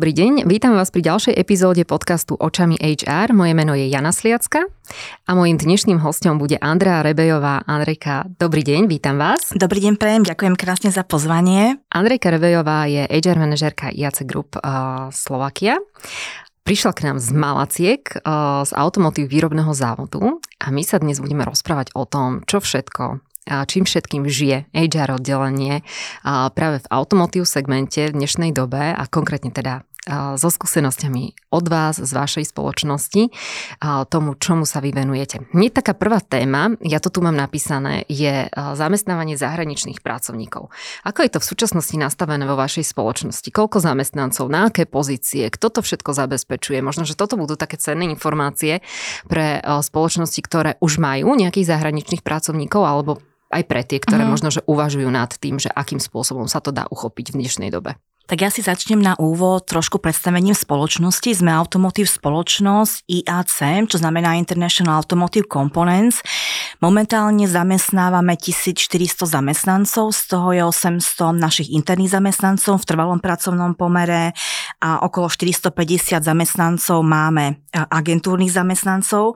Dobrý deň, vítam vás pri ďalšej epizóde podcastu Očami HR. Moje meno je Jana Sliacka a mojim dnešným hostom bude Andrea Rebejová. Andrejka, dobrý deň, vítam vás. Dobrý deň, prejem, ďakujem krásne za pozvanie. Andrejka Rebejová je HR manažerka IAC Group uh, Slovakia. Prišla k nám z Malaciek, uh, z automotív výrobného závodu a my sa dnes budeme rozprávať o tom, čo všetko čím všetkým žije HR oddelenie práve v automotív segmente v dnešnej dobe a konkrétne teda so skúsenosťami od vás, z vašej spoločnosti, tomu, čomu sa vy venujete. Hneď taká prvá téma, ja to tu mám napísané, je zamestnávanie zahraničných pracovníkov. Ako je to v súčasnosti nastavené vo vašej spoločnosti? Koľko zamestnancov, na aké pozície, kto to všetko zabezpečuje? Možno, že toto budú také cenné informácie pre spoločnosti, ktoré už majú nejakých zahraničných pracovníkov alebo aj pre tie, ktoré uh-huh. možno, že uvažujú nad tým, že akým spôsobom sa to dá uchopiť v dnešnej dobe. Tak ja si začnem na úvod trošku predstavením spoločnosti. Sme Automotive spoločnosť IAC, čo znamená International Automotive Components. Momentálne zamestnávame 1400 zamestnancov, z toho je 800 našich interných zamestnancov v trvalom pracovnom pomere a okolo 450 zamestnancov máme agentúrnych zamestnancov.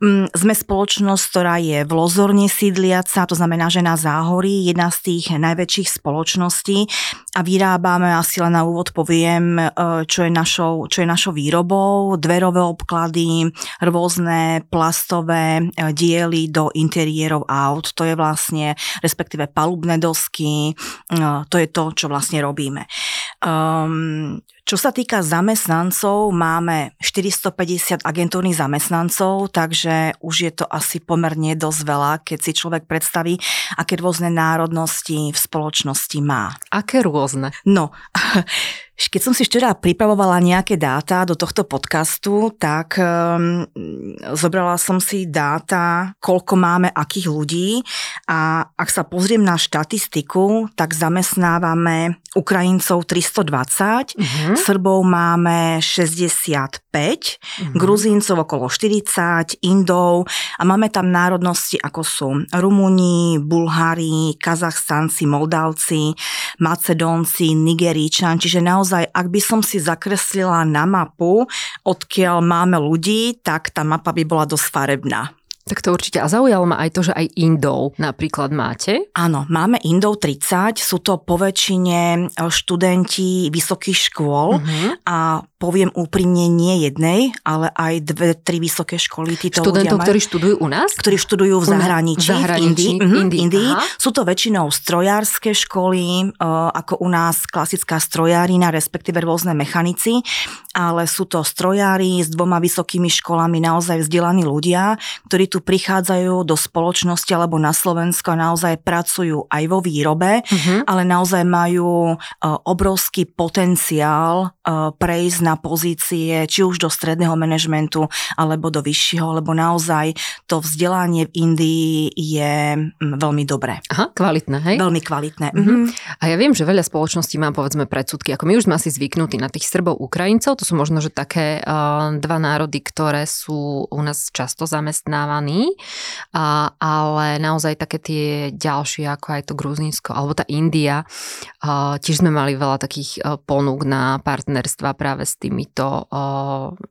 Mm, sme spoločnosť, ktorá je v Lozorne sídliaca, to znamená, že na Záhorí, jedna z tých najväčších spoločností. A vyrábame, asi len na úvod poviem, e, čo je našou, čo je našou výrobou, dverové obklady, rôzne plastové e, diely do interiérov aut, to je vlastne, respektíve palubné dosky, e, to je to, čo vlastne robíme. Um, čo sa týka zamestnancov, máme 450 agentúrnych zamestnancov, takže už je to asi pomerne dosť veľa, keď si človek predstaví, aké rôzne národnosti v spoločnosti má. Aké rôzne? No, Keď som si včera pripravovala nejaké dáta do tohto podcastu, tak um, zobrala som si dáta, koľko máme akých ľudí a ak sa pozriem na štatistiku, tak zamestnávame Ukrajincov 320, uh-huh. Srbov máme 65, uh-huh. Gruzíncov okolo 40, Indov a máme tam národnosti ako sú Rumúni, Bulhári, Kazachstanci, Moldavci, Macedónci, Nigeríčan, čiže naozaj naozaj, ak by som si zakreslila na mapu, odkiaľ máme ľudí, tak tá mapa by bola dosť farebná. Tak to určite. A zaujalo ma aj to, že aj Indov napríklad máte. Áno, máme Indov 30, sú to poväčšine študenti vysokých škôl uh-huh. a poviem úprimne, nie jednej, ale aj dve, tri vysoké školy. Títo Študentov, ktorí študujú u nás? Ktorí študujú v zahraničí, v, zahraničí, v Indii. Mhm, Indii. Indii. Sú to väčšinou strojárske školy, ako u nás klasická strojárina, respektíve rôzne mechanici, ale sú to strojári s dvoma vysokými školami, naozaj vzdelaní ľudia, ktorí tu prichádzajú do spoločnosti alebo na Slovensko a naozaj pracujú aj vo výrobe, uh-huh. ale naozaj majú obrovský potenciál prejsť na na pozície, či už do stredného manažmentu, alebo do vyššieho, lebo naozaj to vzdelanie v Indii je mm, veľmi dobré. Aha, kvalitné, hej? Veľmi kvalitné. Mm-hmm. A ja viem, že veľa spoločností má povedzme predsudky, ako my už sme asi zvyknutí na tých Srbov, Ukrajincov, to sú možno, že také uh, dva národy, ktoré sú u nás často zamestnávaní, uh, ale naozaj také tie ďalšie, ako aj to Gruzínsko, alebo tá India, uh, tiež sme mali veľa takých ponúk na partnerstva práve s týmito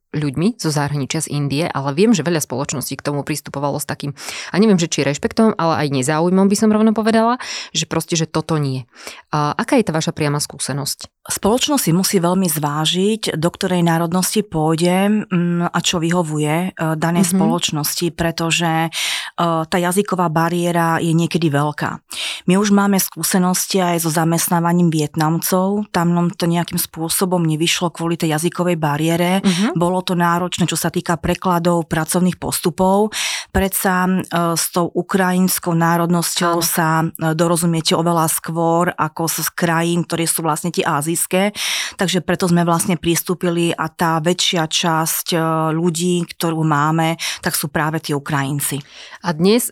ľuďmi zo zahraničia z Indie, ale viem, že veľa spoločností k tomu pristupovalo s takým, a neviem, že či rešpektom, ale aj nezáujmom by som rovno povedala, že proste, že toto nie. Uh, aká je tá vaša priama skúsenosť? Spoločnosť si musí veľmi zvážiť, do ktorej národnosti pôjde um, a čo vyhovuje uh, danej mm-hmm. spoločnosti, pretože uh, tá jazyková bariéra je niekedy veľká. My už máme skúsenosti aj so zamestnávaním Vietnamcov, tam nám to nejakým spôsobom nevyšlo kvôli tej jazykovej bariére. Mm-hmm. Bolo to náročné, čo sa týka prekladov, pracovných postupov. Predsa e, s tou ukrajinskou národnosťou Áno. sa e, dorozumiete oveľa skôr ako z krajín, ktoré sú vlastne tie azijské. Takže preto sme vlastne pristúpili a tá väčšia časť e, ľudí, ktorú máme, tak sú práve tí Ukrajinci. A dnes,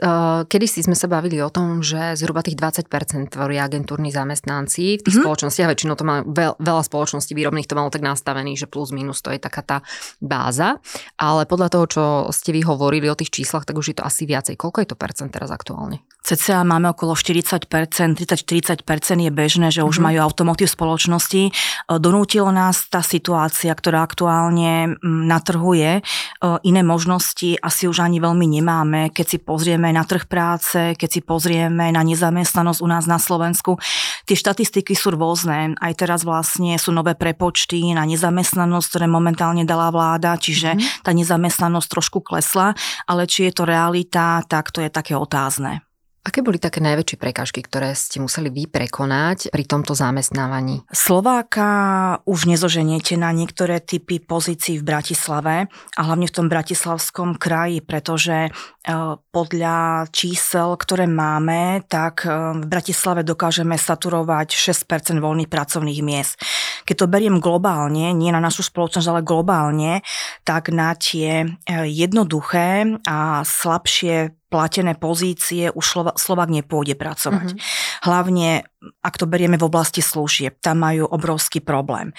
kedy si sme sa bavili o tom, že zhruba tých 20% tvoria agentúrni zamestnanci v tých mm-hmm. spoločnostiach, väčšinou to má veľa spoločností výrobných to malo tak nastavený, že plus minus to je taká tá báza, ale podľa toho, čo ste vy hovorili o tých číslach, tak už je to asi viacej. Koľko je to percent teraz aktuálne? CCA máme okolo 40%, 30-40% je bežné, že už mm-hmm. majú automotív spoločnosti spoločnosti. Donútilo nás tá situácia, ktorá aktuálne na trhu je. Iné možnosti asi už ani veľmi nemáme. Keď si pozrieme na trh práce, keď si pozrieme na nezamestnanosť u nás na Slovensku, tie štatistiky sú rôzne. Aj teraz vlastne sú nové prepočty na nezamestnanosť, ktoré momentálne dala vláda, čiže mm-hmm. tá nezamestnanosť trošku klesla, ale či je to realita, tak to je také otázne. Aké boli také najväčšie prekážky, ktoré ste museli vy prekonať pri tomto zamestnávaní? Slováka už nezoženiete na niektoré typy pozícií v Bratislave a hlavne v tom bratislavskom kraji, pretože e, podľa čísel, ktoré máme, tak e, v Bratislave dokážeme saturovať 6% voľných pracovných miest. Keď to beriem globálne, nie na našu spoločnosť, ale globálne, tak na tie e, jednoduché a slabšie platené pozície už Slovak nepôjde pracovať. Mm-hmm. Hlavne ak to berieme v oblasti služieb, tam majú obrovský problém.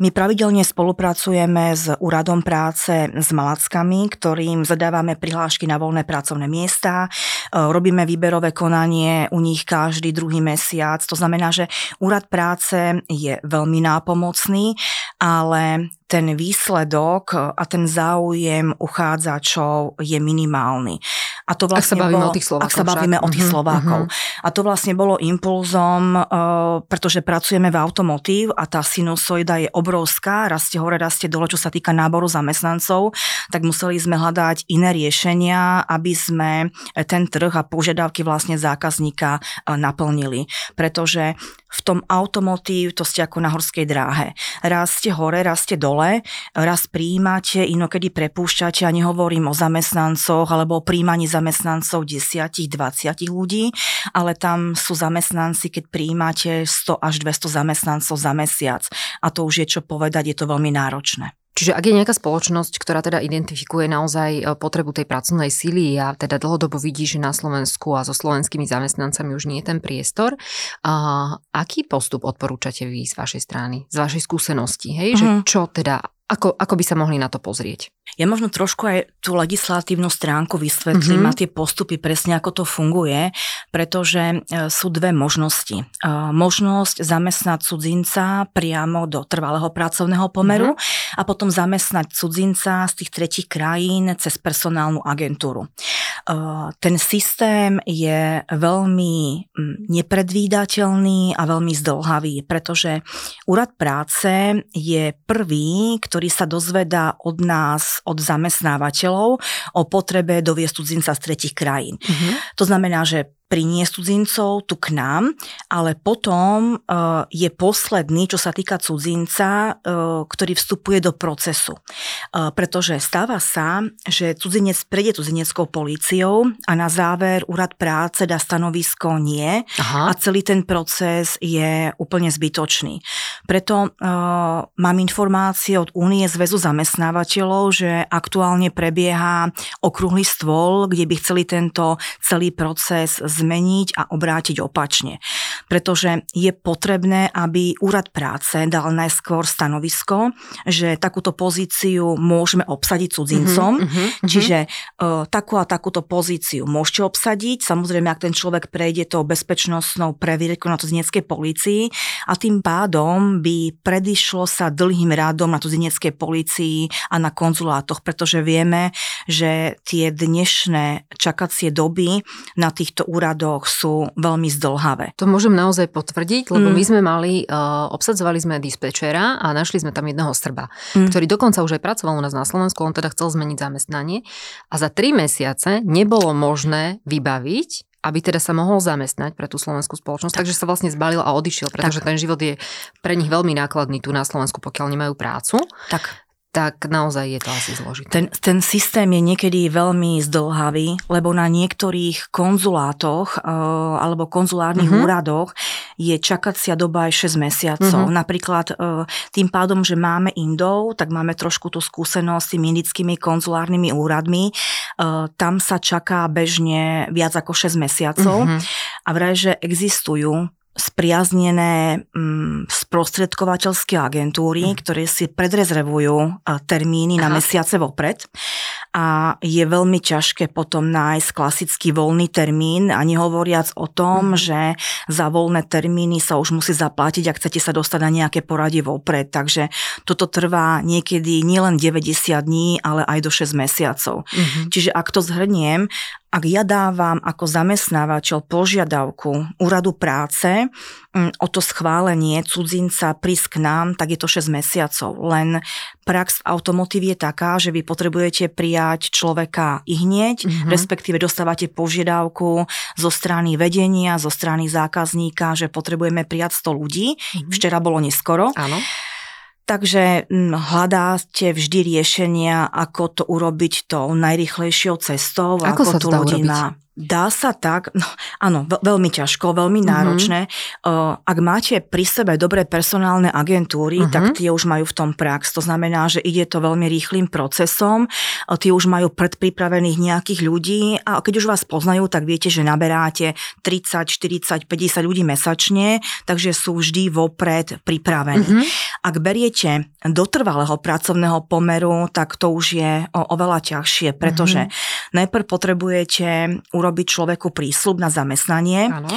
My pravidelne spolupracujeme s úradom práce s Malackami, ktorým zadávame prihlášky na voľné pracovné miesta, robíme výberové konanie u nich každý druhý mesiac. To znamená, že úrad práce je veľmi nápomocný, ale ten výsledok a ten záujem uchádzačov je minimálny. A to vlastne ak sa vlastne bavíme bolo, o tých Slovákov. Ak sa bavíme však. o tých uh-huh, Slovákov. Uh-huh. A to vlastne bolo impulzom, uh, pretože pracujeme v automotív a tá sinusoida je obrovská, rastie hore, rastie dole, čo sa týka náboru zamestnancov, tak museli sme hľadať iné riešenia, aby sme ten trh a požiadavky vlastne zákazníka uh, naplnili. Pretože v tom automotív to ste ako na horskej dráhe. Raz ste hore, raz ste dole, raz príjmate, inokedy prepúšťate a nehovorím o zamestnancoch alebo o príjmaní zamestnancov 10-20 ľudí, ale tam sú zamestnanci, keď príjmate 100 až 200 zamestnancov za mesiac. A to už je čo povedať, je to veľmi náročné. Čiže ak je nejaká spoločnosť, ktorá teda identifikuje naozaj e, potrebu tej pracovnej síly a teda dlhodobo vidí, že na Slovensku a so slovenskými zamestnancami už nie je ten priestor, a aký postup odporúčate vy z vašej strany, z vašej skúsenosti, hej? Uh-huh. Že mhm. čo teda, ako, ako by sa mohli na to pozrieť? Ja možno trošku aj tú legislatívnu stránku vysvetlím mm-hmm. a tie postupy presne ako to funguje, pretože e, sú dve možnosti. E, možnosť zamestnať cudzinca priamo do trvalého pracovného pomeru mm-hmm. a potom zamestnať cudzinca z tých tretich krajín cez personálnu agentúru. E, ten systém je veľmi nepredvídateľný a veľmi zdlhavý, pretože úrad práce je prvý, ktorý sa dozvedá od nás od zamestnávateľov o potrebe doviesť cudzinca z tretich krajín. Mm-hmm. To znamená, že priniesť cudzincov tu k nám, ale potom uh, je posledný, čo sa týka cudzinca, uh, ktorý vstupuje do procesu. Uh, pretože stáva sa, že cudzinec prejde cudzineckou políciou a na záver úrad práce dá stanovisko nie Aha. a celý ten proces je úplne zbytočný. Preto mám informácie od Únie zväzu zamestnávateľov, že aktuálne prebieha okrúhly stôl, kde by chceli tento celý proces zmeniť a obrátiť opačne. Pretože je potrebné, aby úrad práce dal najskôr stanovisko, že takúto pozíciu môžeme obsadiť cudzincom, mm-hmm, mm-hmm. čiže uh, takú a takúto pozíciu môžete obsadiť, samozrejme, ak ten človek prejde tou bezpečnostnou previerkou na cudzineckej policii a tým pádom by predišlo sa dlhým rádom na cudzineckej policii a na konzulátoch, pretože vieme, že tie dnešné čakacie doby na týchto úradoch úradoch sú veľmi zdlhavé. To môžem naozaj potvrdiť, lebo mm. my sme mali, uh, obsadzovali sme dispečera a našli sme tam jedného Srba, mm. ktorý dokonca už aj pracoval u nás na Slovensku, on teda chcel zmeniť zamestnanie a za tri mesiace nebolo možné vybaviť aby teda sa mohol zamestnať pre tú slovenskú spoločnosť, tak. takže sa vlastne zbalil a odišiel, pretože tak. ten život je pre nich veľmi nákladný tu na Slovensku, pokiaľ nemajú prácu. Tak tak naozaj je to asi zložité. Ten, ten systém je niekedy veľmi zdlhavý, lebo na niektorých konzulátoch uh, alebo konzulárnych uh-huh. úradoch je čakacia doba aj 6 mesiacov. Uh-huh. Napríklad uh, tým pádom, že máme Indov, tak máme trošku tú skúsenosť s tými indickými konzulárnymi úradmi. Uh, tam sa čaká bežne viac ako 6 mesiacov. Uh-huh. A vraj, že existujú spriaznené mm, sprostredkovateľské agentúry, mm. ktoré si predrezervujú termíny Aha. na mesiace vopred a je veľmi ťažké potom nájsť klasický voľný termín a nehovoriac o tom, mm. že za voľné termíny sa už musí zaplatiť, ak chcete sa dostať na nejaké poradie vopred. Takže toto trvá niekedy nielen 90 dní, ale aj do 6 mesiacov. Mm-hmm. Čiže ak to zhrniem, ak ja dávam ako zamestnávateľ požiadavku úradu práce mm, o to schválenie cudzinca prísť k nám, tak je to 6 mesiacov. Len prax v automotív je taká, že vy potrebujete prijať človeka i hneď, mm-hmm. respektíve dostávate požiadavku zo strany vedenia, zo strany zákazníka, že potrebujeme prijať 100 ľudí. Mm-hmm. Včera bolo neskoro. Áno. Takže hm, hľadáte vždy riešenia, ako to urobiť tou najrychlejšou cestou, ako, ako sa to ľudí na Dá sa tak, no, áno, veľmi ťažko, veľmi mm-hmm. náročné. Uh, ak máte pri sebe dobré personálne agentúry, mm-hmm. tak tie už majú v tom prax. To znamená, že ide to veľmi rýchlým procesom, tie už majú predpripravených nejakých ľudí a keď už vás poznajú, tak viete, že naberáte 30, 40, 50 ľudí mesačne, takže sú vždy vopred pripravení. Mm-hmm. Ak beriete do trvalého pracovného pomeru, tak to už je o, oveľa ťažšie, pretože mm-hmm. Najprv potrebujete urobiť človeku prísľub na zamestnanie. Ano.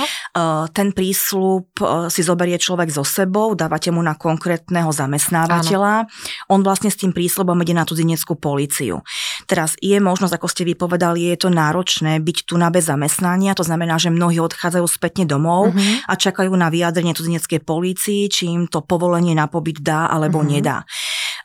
Ten prísľub si zoberie človek so sebou, dávate mu na konkrétneho zamestnávateľa. Ano. On vlastne s tým prísľubom ide na cudzineckú políciu. Teraz je možnosť, ako ste vypovedali, je to náročné byť tu na bez zamestnania, to znamená, že mnohí odchádzajú spätne domov uh-huh. a čakajú na vyjadrenie cudzineckej polícii, či im to povolenie na pobyt dá alebo uh-huh. nedá.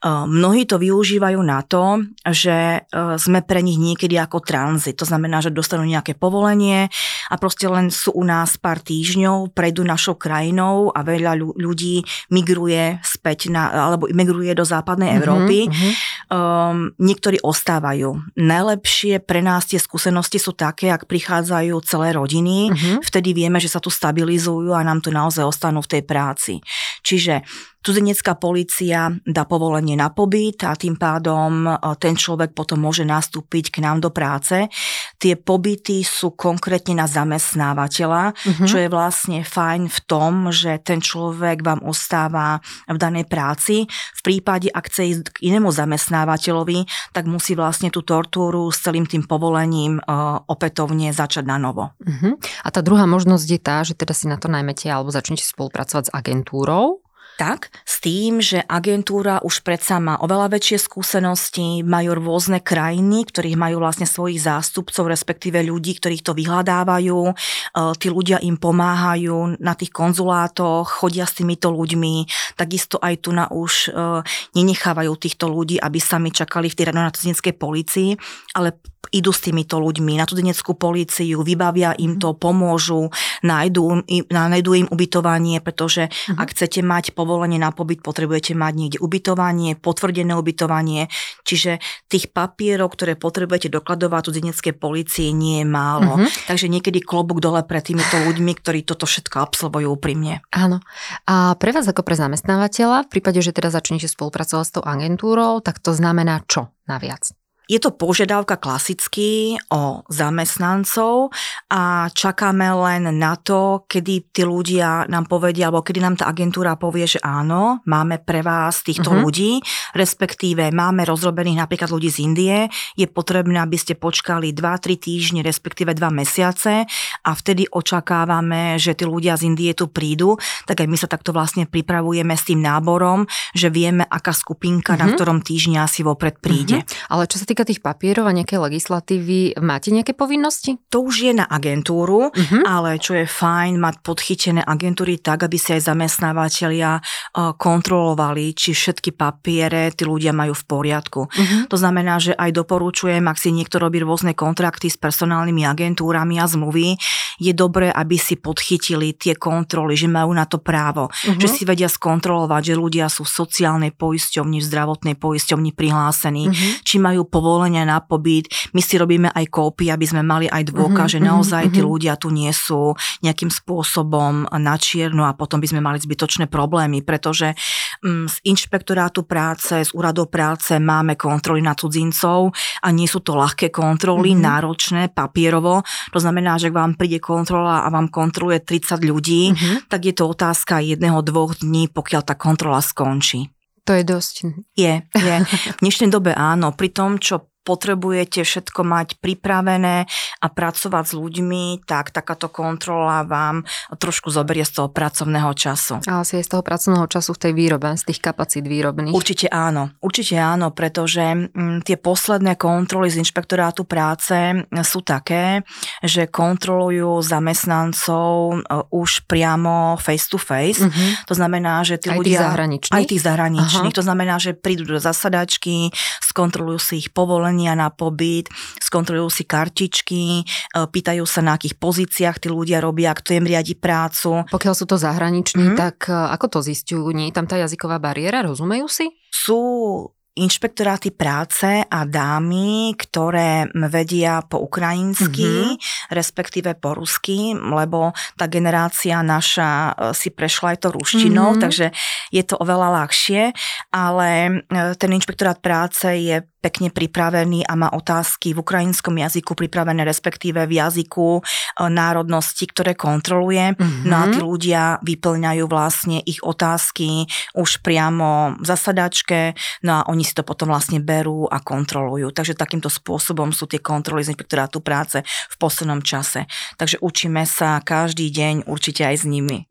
Mnohí to využívajú na to, že sme pre nich niekedy ako tranzit. To znamená, že dostanú nejaké povolenie a proste len sú u nás pár týždňov, prejdú našou krajinou a veľa ľudí migruje späť na, alebo migruje do západnej mm-hmm, Európy. Mm-hmm. Um, niektorí ostávajú. Najlepšie pre nás tie skúsenosti sú také, ak prichádzajú celé rodiny, mm-hmm. vtedy vieme, že sa tu stabilizujú a nám tu naozaj ostanú v tej práci. Čiže Cudzinecká policia dá povolenie na pobyt a tým pádom e, ten človek potom môže nastúpiť k nám do práce. Tie pobyty sú konkrétne na zamestnávateľa, uh-huh. čo je vlastne fajn v tom, že ten človek vám ostáva v danej práci. V prípade, ak chce ísť k inému zamestnávateľovi, tak musí vlastne tú tortúru s celým tým povolením uh, opätovne začať na novo. Uh-huh. A tá druhá možnosť je tá, že teda si na to najmete alebo začnete spolupracovať s agentúrou tak, s tým, že agentúra už predsa má oveľa väčšie skúsenosti, majú rôzne krajiny, ktorých majú vlastne svojich zástupcov, respektíve ľudí, ktorých to vyhľadávajú. E, tí ľudia im pomáhajú na tých konzulátoch, chodia s týmito ľuďmi, takisto aj tu na už e, nenechávajú týchto ľudí, aby sami čakali v tej radonatozínskej policii, ale idú s týmito ľuďmi na tudeneckú políciu, vybavia im to, pomôžu, nájdú, nájdú im ubytovanie, pretože uh-huh. ak chcete mať povolenie na pobyt, potrebujete mať niekde ubytovanie, potvrdené ubytovanie, čiže tých papierov, ktoré potrebujete dokladovať tudeneckej polície nie je málo. Uh-huh. Takže niekedy klobúk dole pre týmito ľuďmi, ktorí toto všetko absolvujú úprimne. Áno. A pre vás ako pre zamestnávateľa, v prípade, že teda začnete spolupracovať s tou agentúrou, tak to znamená čo naviac? Je to požiadavka klasicky o zamestnancov a čakáme len na to, kedy tí ľudia nám povedia, alebo kedy nám tá agentúra povie, že áno, máme pre vás týchto uh-huh. ľudí, respektíve máme rozrobených napríklad ľudí z Indie, je potrebné, aby ste počkali 2-3 týždne, respektíve 2 mesiace a vtedy očakávame, že tí ľudia z Indie tu prídu, tak aj my sa takto vlastne pripravujeme s tým náborom, že vieme, aká skupinka uh-huh. na mhm. ktorom týždňa asi vopred príde. Uh-huh. Ale čo sa týka tých papierov a nejaké legislatívy, máte nejaké povinnosti? To už je na agentúru, uh-huh. ale čo je fajn mať podchytené agentúry tak, aby si aj zamestnávateľia e, kontrolovali, či všetky papiere tí ľudia majú v poriadku. Uh-huh. To znamená, že aj doporučujem, ak si niekto robí rôzne kontrakty s personálnymi agentúrami a zmluvy, je dobré, aby si podchytili tie kontroly, že majú na to právo, uh-huh. že si vedia skontrolovať, že ľudia sú v sociálnej poisťovni, v zdravotnej poisťovni prihlásení, uh-huh. či majú povolenie povolenia na pobyt. My si robíme aj kópy, aby sme mali aj dôkaz, mm-hmm, že naozaj mm-hmm. tí mhm. ľudia tu nie sú nejakým spôsobom na čierno a potom by sme mali zbytočné problémy, pretože mm, z inšpektorátu práce, z úradov práce máme kontroly na cudzincov a nie sú to ľahké kontroly, mm-hmm. náročné, papierovo. To znamená, že ak vám príde kontrola a vám kontroluje 30 ľudí, mm-hmm. tak je to otázka jedného, dvoch dní, pokiaľ tá kontrola skončí. To je dosť. Je, je. V dnešnej dobe áno. Pri tom, čo potrebujete všetko mať pripravené a pracovať s ľuďmi, tak takáto kontrola vám trošku zoberie z toho pracovného času. A asi aj z toho pracovného času v tej výrobe, z tých kapacít výrobných. Určite áno, určite áno, pretože m, tie posledné kontroly z inšpektorátu práce sú také, že kontrolujú zamestnancov e, už priamo face to face. Mm-hmm. To znamená, že tí aj ľudia... Tých zahraničných? Aj tých zahraničných. Aha. To znamená, že prídu do zasadačky, skontrolujú si ich povolenia na pobyt, skontrolujú si kartičky, e, pýtajú sa, na akých pozíciách tí ľudia robia, kto im riadi prácu. Pokiaľ sú to zahraniční, mm-hmm. tak e, ako to zistujú? Nie je tam tá jazyková bariéra? Rozumejú si? Sú inšpektoráty práce a dámy, ktoré vedia po ukrajinsky, mm-hmm. respektíve po rusky, lebo tá generácia naša e, si prešla aj to ruštinou, mm-hmm. takže je to oveľa ľahšie, ale ten inšpektorát práce je pekne pripravený a má otázky v ukrajinskom jazyku pripravené, respektíve v jazyku e, národnosti, ktoré kontroluje. Mm-hmm. No a tí ľudia vyplňajú vlastne ich otázky už priamo v zasadačke, no a oni si to potom vlastne berú a kontrolujú. Takže takýmto spôsobom sú tie kontroly z inspektorátu práce v poslednom čase. Takže učíme sa každý deň určite aj s nimi.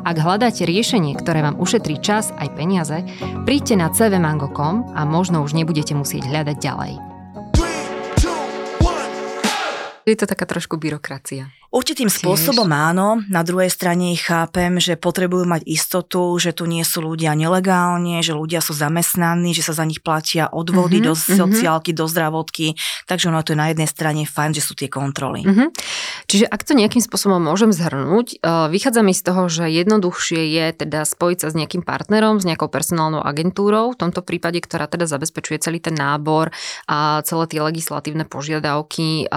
Ak hľadáte riešenie, ktoré vám ušetrí čas aj peniaze, príďte na cvmango.com a možno už nebudete musieť hľadať ďalej. Je to taká trošku byrokracia. Určitým Tiež. spôsobom áno, na druhej strane ich chápem, že potrebujú mať istotu, že tu nie sú ľudia nelegálne, že ľudia sú zamestnaní, že sa za nich platia odvody mm-hmm, do mhm. sociálky, mm-hmm. do zdravotky, takže ono to je na jednej strane fajn, že sú tie kontroly. Mm-hmm. Čiže ak to nejakým spôsobom môžem zhrnúť, eh, vychádza mi z toho, že jednoduchšie je teda spojiť sa s nejakým partnerom, s nejakou personálnou agentúrou, v tomto prípade, ktorá teda zabezpečuje celý ten nábor a celé tie legislatívne požiadavky eh,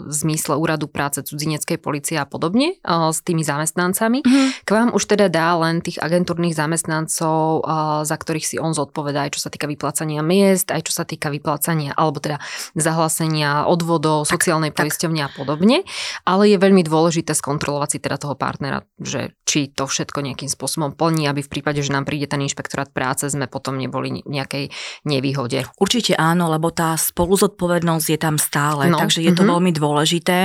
v zmysle úradu práce cudzineckej mestskej policie a podobne s tými zamestnancami. Mm-hmm. K vám už teda dá len tých agentúrnych zamestnancov, za ktorých si on zodpovedá, aj čo sa týka vyplácania miest, aj čo sa týka vyplácania, alebo teda zahlásenia odvodov, tak, sociálnej poisťovne a podobne. Ale je veľmi dôležité skontrolovať si teda toho partnera, že či to všetko nejakým spôsobom plní, aby v prípade, že nám príde ten inšpektorát práce, sme potom neboli nejakej nevýhode. Určite áno, lebo tá spoluzodpovednosť je tam stále, no, takže je to mm-hmm. veľmi dôležité.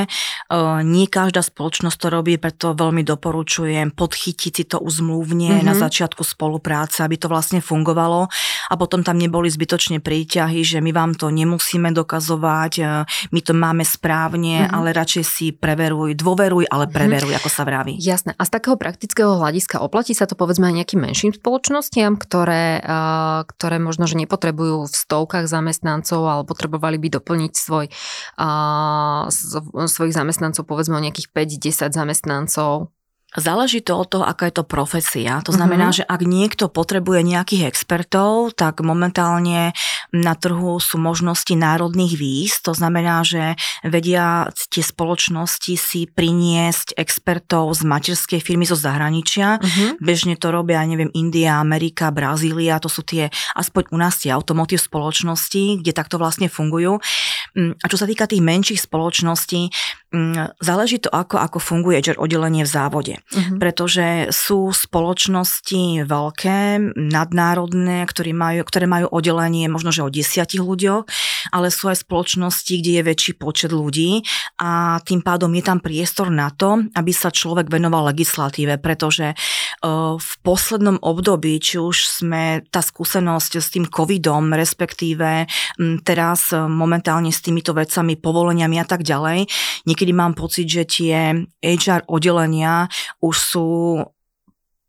Uh, každá spoločnosť to robí, preto veľmi doporučujem podchytiť si to uzmluvne mm-hmm. na začiatku spolupráce, aby to vlastne fungovalo a potom tam neboli zbytočne príťahy, že my vám to nemusíme dokazovať, e, my to máme správne, mm-hmm. ale radšej si preveruj, dôveruj, ale mhm. preveruj, mm-hmm. ako sa vraví. Jasné. A z takého praktického hľadiska oplatí sa to povedzme aj nejakým menším spoločnostiam, ktoré, e, ktoré možno, že nepotrebujú v stovkách zamestnancov, ale potrebovali by doplniť svoj, svojich zamestnancov povedzme o nejakých 5-10 zamestnancov Záleží to od toho, aká je to profesia. To znamená, uh-huh. že ak niekto potrebuje nejakých expertov, tak momentálne na trhu sú možnosti národných víz. To znamená, že vedia tie spoločnosti si priniesť expertov z materskej firmy zo zahraničia. Uh-huh. Bežne to robia, neviem, India, Amerika, Brazília. To sú tie, aspoň u nás tie automotív spoločnosti, kde takto vlastne fungujú. Mm, a čo sa týka tých menších spoločností, mm, záleží to, ako, ako funguje oddelenie v závode uh-huh. pretože sú spoločnosti veľké, nadnárodné, ktoré majú, ktoré majú oddelenie možno, že o desiatich ľuďoch, ale sú aj spoločnosti, kde je väčší počet ľudí a tým pádom je tam priestor na to, aby sa človek venoval legislatíve, pretože v poslednom období, či už sme tá skúsenosť s tým covidom, respektíve teraz momentálne s týmito vecami, povoleniami a tak ďalej, niekedy mám pocit, že tie HR oddelenia už sú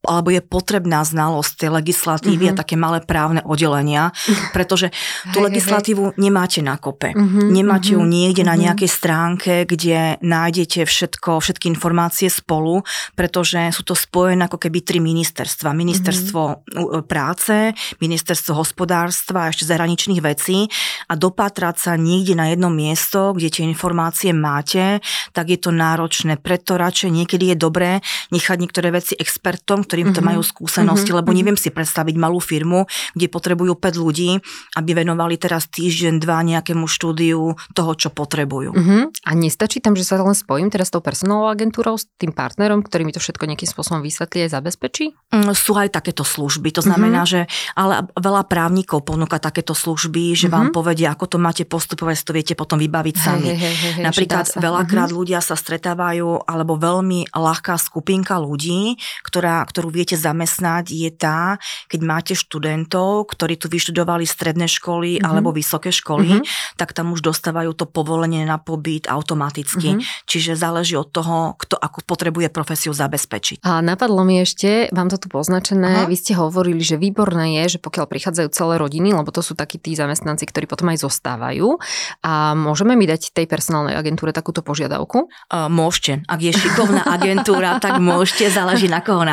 alebo je potrebná znalosť tej legislatívy mm-hmm. a také malé právne oddelenia, pretože tú hej, legislatívu hej. nemáte na kope. Mm-hmm, nemáte mm-hmm, ju niekde mm-hmm. na nejakej stránke, kde nájdete všetko, všetky informácie spolu, pretože sú to spojené ako keby tri ministerstva. Ministerstvo mm-hmm. práce, ministerstvo hospodárstva a ešte zahraničných vecí a dopatrať sa niekde na jedno miesto, kde tie informácie máte, tak je to náročné. Preto radšej niekedy je dobré nechať niektoré veci expertom, ktorým to mm-hmm. majú skúsenosti, mm-hmm. lebo mhm. neviem si predstaviť malú firmu, kde potrebujú 5 ľudí, aby venovali teraz týždeň, dva nejakému štúdiu toho, čo potrebujú. Mm-hmm. A nestačí tam, že sa len spojím teraz s tou personálnou agentúrou, s tým partnerom, ktorý mi to všetko nejakým spôsobom vysvetlí a zabezpečí? Mm, sú aj takéto služby. To znamená, mm-hmm. že ale veľa právnikov ponúka takéto služby, že mm-hmm. vám povedia, ako to máte postupovať, to viete potom vybaviť sami. Hej, hej, hej, Napríklad veľakrát mm-hmm. ľudia sa stretávajú, alebo veľmi ľahká skupinka ľudí, ktorá, ktorú viete zamestnať, je tá, keď máte študentov, ktorí tu vyštudovali stredné školy mm-hmm. alebo vysoké školy, mm-hmm. tak tam už dostávajú to povolenie na pobyt automaticky. Mm-hmm. Čiže záleží od toho, kto ako potrebuje profesiu zabezpečiť. A napadlo mi ešte, mám to tu poznačené, Aha. vy ste hovorili, že výborné je, že pokiaľ prichádzajú celé rodiny, lebo to sú takí tí zamestnanci, ktorí potom aj zostávajú. A môžeme mi dať tej personálnej agentúre takúto požiadavku? Uh, môžete. Ak je šikovná agentúra, tak môžete, záleží na koho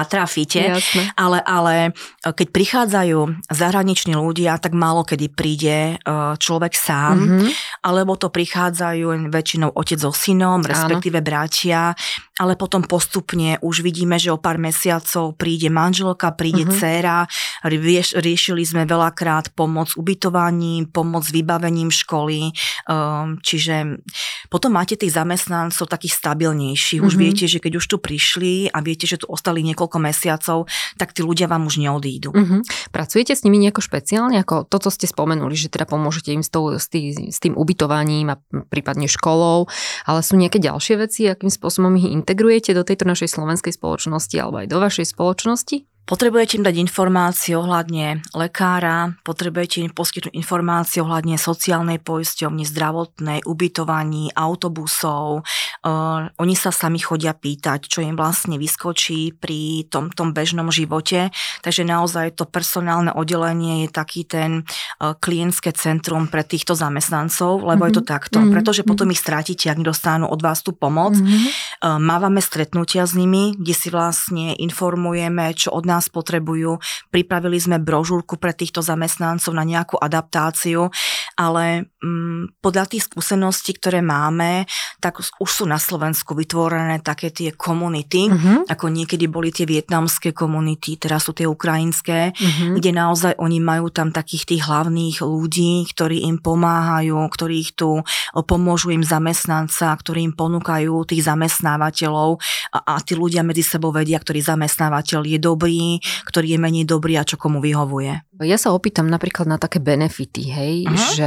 Jasne. Ale, ale keď prichádzajú zahraniční ľudia, tak málo kedy príde človek sám, mm-hmm. alebo to prichádzajú väčšinou otec so synom, respektíve Áno. bratia, ale potom postupne už vidíme, že o pár mesiacov príde manželka, príde mm-hmm. dcéra, rieš, riešili sme veľakrát pomoc ubytovaním, pomoc vybavením školy, um, čiže potom máte tých zamestnancov takých stabilnejších. Už mm-hmm. viete, že keď už tu prišli a viete, že tu ostali niekoľko mesiacov, tak tí ľudia vám už neodídu. Mm-hmm. Pracujete s nimi nejako špeciálne, ako to, co ste spomenuli, že teda pomôžete im s, tou, s, tý, s tým ubytovaním a prípadne školou, ale sú nejaké ďalšie veci, akým spôsobom ich integrujete do tejto našej slovenskej spoločnosti alebo aj do vašej spoločnosti? Potrebujete im dať informácie ohľadne lekára, potrebujete im poskytnúť informácie ohľadne sociálnej poisťovne, zdravotnej, ubytovaní, autobusov. Uh, oni sa sami chodia pýtať, čo im vlastne vyskočí pri tom, tom bežnom živote. Takže naozaj to personálne oddelenie je taký ten uh, klientské centrum pre týchto zamestnancov, lebo mm-hmm. je to mhm. takto. Mm-hmm. Pretože potom ich strátite, ak nedostanú od vás tú pomoc. Mm-hmm. Uh, mávame stretnutia s nimi, kde si vlastne informujeme, čo od nás nás potrebujú. Pripravili sme brožúrku pre týchto zamestnancov na nejakú adaptáciu, ale mm, podľa tých skúseností, ktoré máme, tak už sú na Slovensku vytvorené také tie komunity, uh-huh. ako niekedy boli tie vietnamské komunity, teraz sú tie ukrajinské, uh-huh. kde naozaj oni majú tam takých tých hlavných ľudí, ktorí im pomáhajú, ktorí ich tu pomôžu im zamestnanca, ktorí im ponúkajú tých zamestnávateľov a, a tí ľudia medzi sebou vedia, ktorý zamestnávateľ je dobrý, ktorý je menej dobrý a čo komu vyhovuje. Ja sa opýtam napríklad na také benefity, hej, uh-huh. že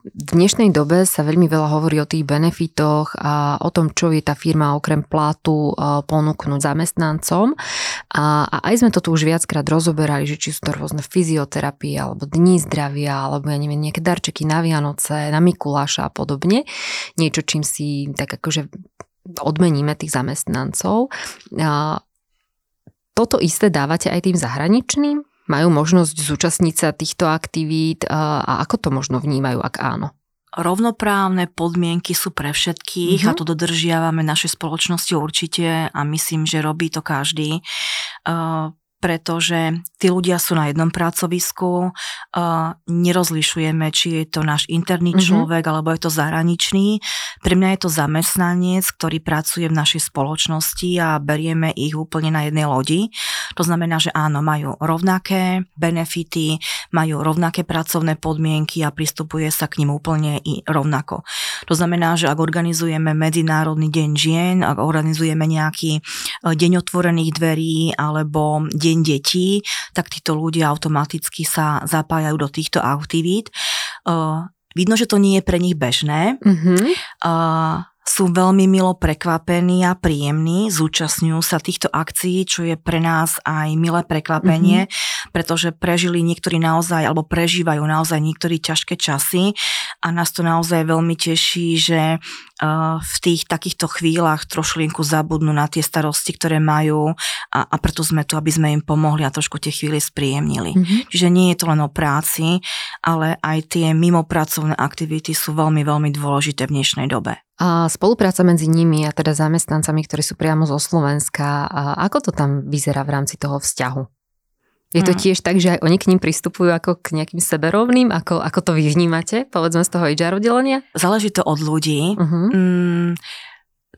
v dnešnej dobe sa veľmi veľa hovorí o tých benefitoch a o tom, čo je tá firma okrem platu ponúknuť zamestnancom. A, a aj sme to tu už viackrát rozoberali, že či sú to rôzne fyzioterapie, alebo dní zdravia, alebo ja neviem, nejaké darčeky na Vianoce, na Mikuláša a podobne. Niečo, čím si tak akože odmeníme tých zamestnancov. Toto isté dávate aj tým zahraničným? Majú možnosť zúčastniť sa týchto aktivít a ako to možno vnímajú, ak áno? Rovnoprávne podmienky sú pre všetkých mm-hmm. a to dodržiavame našej spoločnosti určite a myslím, že robí to každý pretože tí ľudia sú na jednom pracovisku, uh, nerozlišujeme, či je to náš interný mm-hmm. človek, alebo je to zahraničný. Pre mňa je to zamestnanec, ktorý pracuje v našej spoločnosti a berieme ich úplne na jednej lodi. To znamená, že áno, majú rovnaké benefity, majú rovnaké pracovné podmienky a pristupuje sa k ním úplne i rovnako. To znamená, že ak organizujeme Medzinárodný deň žien, ak organizujeme nejaký deň otvorených dverí alebo deň deň detí, tak títo ľudia automaticky sa zapájajú do týchto aktivít. Vidno, že to nie je pre nich bežné. Mm-hmm. Sú veľmi milo prekvapení a príjemní, zúčastňujú sa týchto akcií, čo je pre nás aj milé prekvapenie, mm-hmm. pretože prežili niektorí naozaj, alebo prežívajú naozaj niektorí ťažké časy a nás to naozaj veľmi teší, že v tých takýchto chvíľach trošlinku zabudnú na tie starosti, ktoré majú a, a preto sme tu, aby sme im pomohli a trošku tie chvíle spríjemnili. Mm-hmm. Čiže nie je to len o práci, ale aj tie mimopracovné aktivity sú veľmi, veľmi dôležité v dnešnej dobe. A spolupráca medzi nimi a teda zamestnancami, ktorí sú priamo zo Slovenska, ako to tam vyzerá v rámci toho vzťahu? Je to mm. tiež tak, že aj oni k ním pristupujú ako k nejakým seberovným? Ako, ako to vy vnímate, povedzme z toho HR oddelenia? Záleží to od ľudí. Uh-huh. Mm,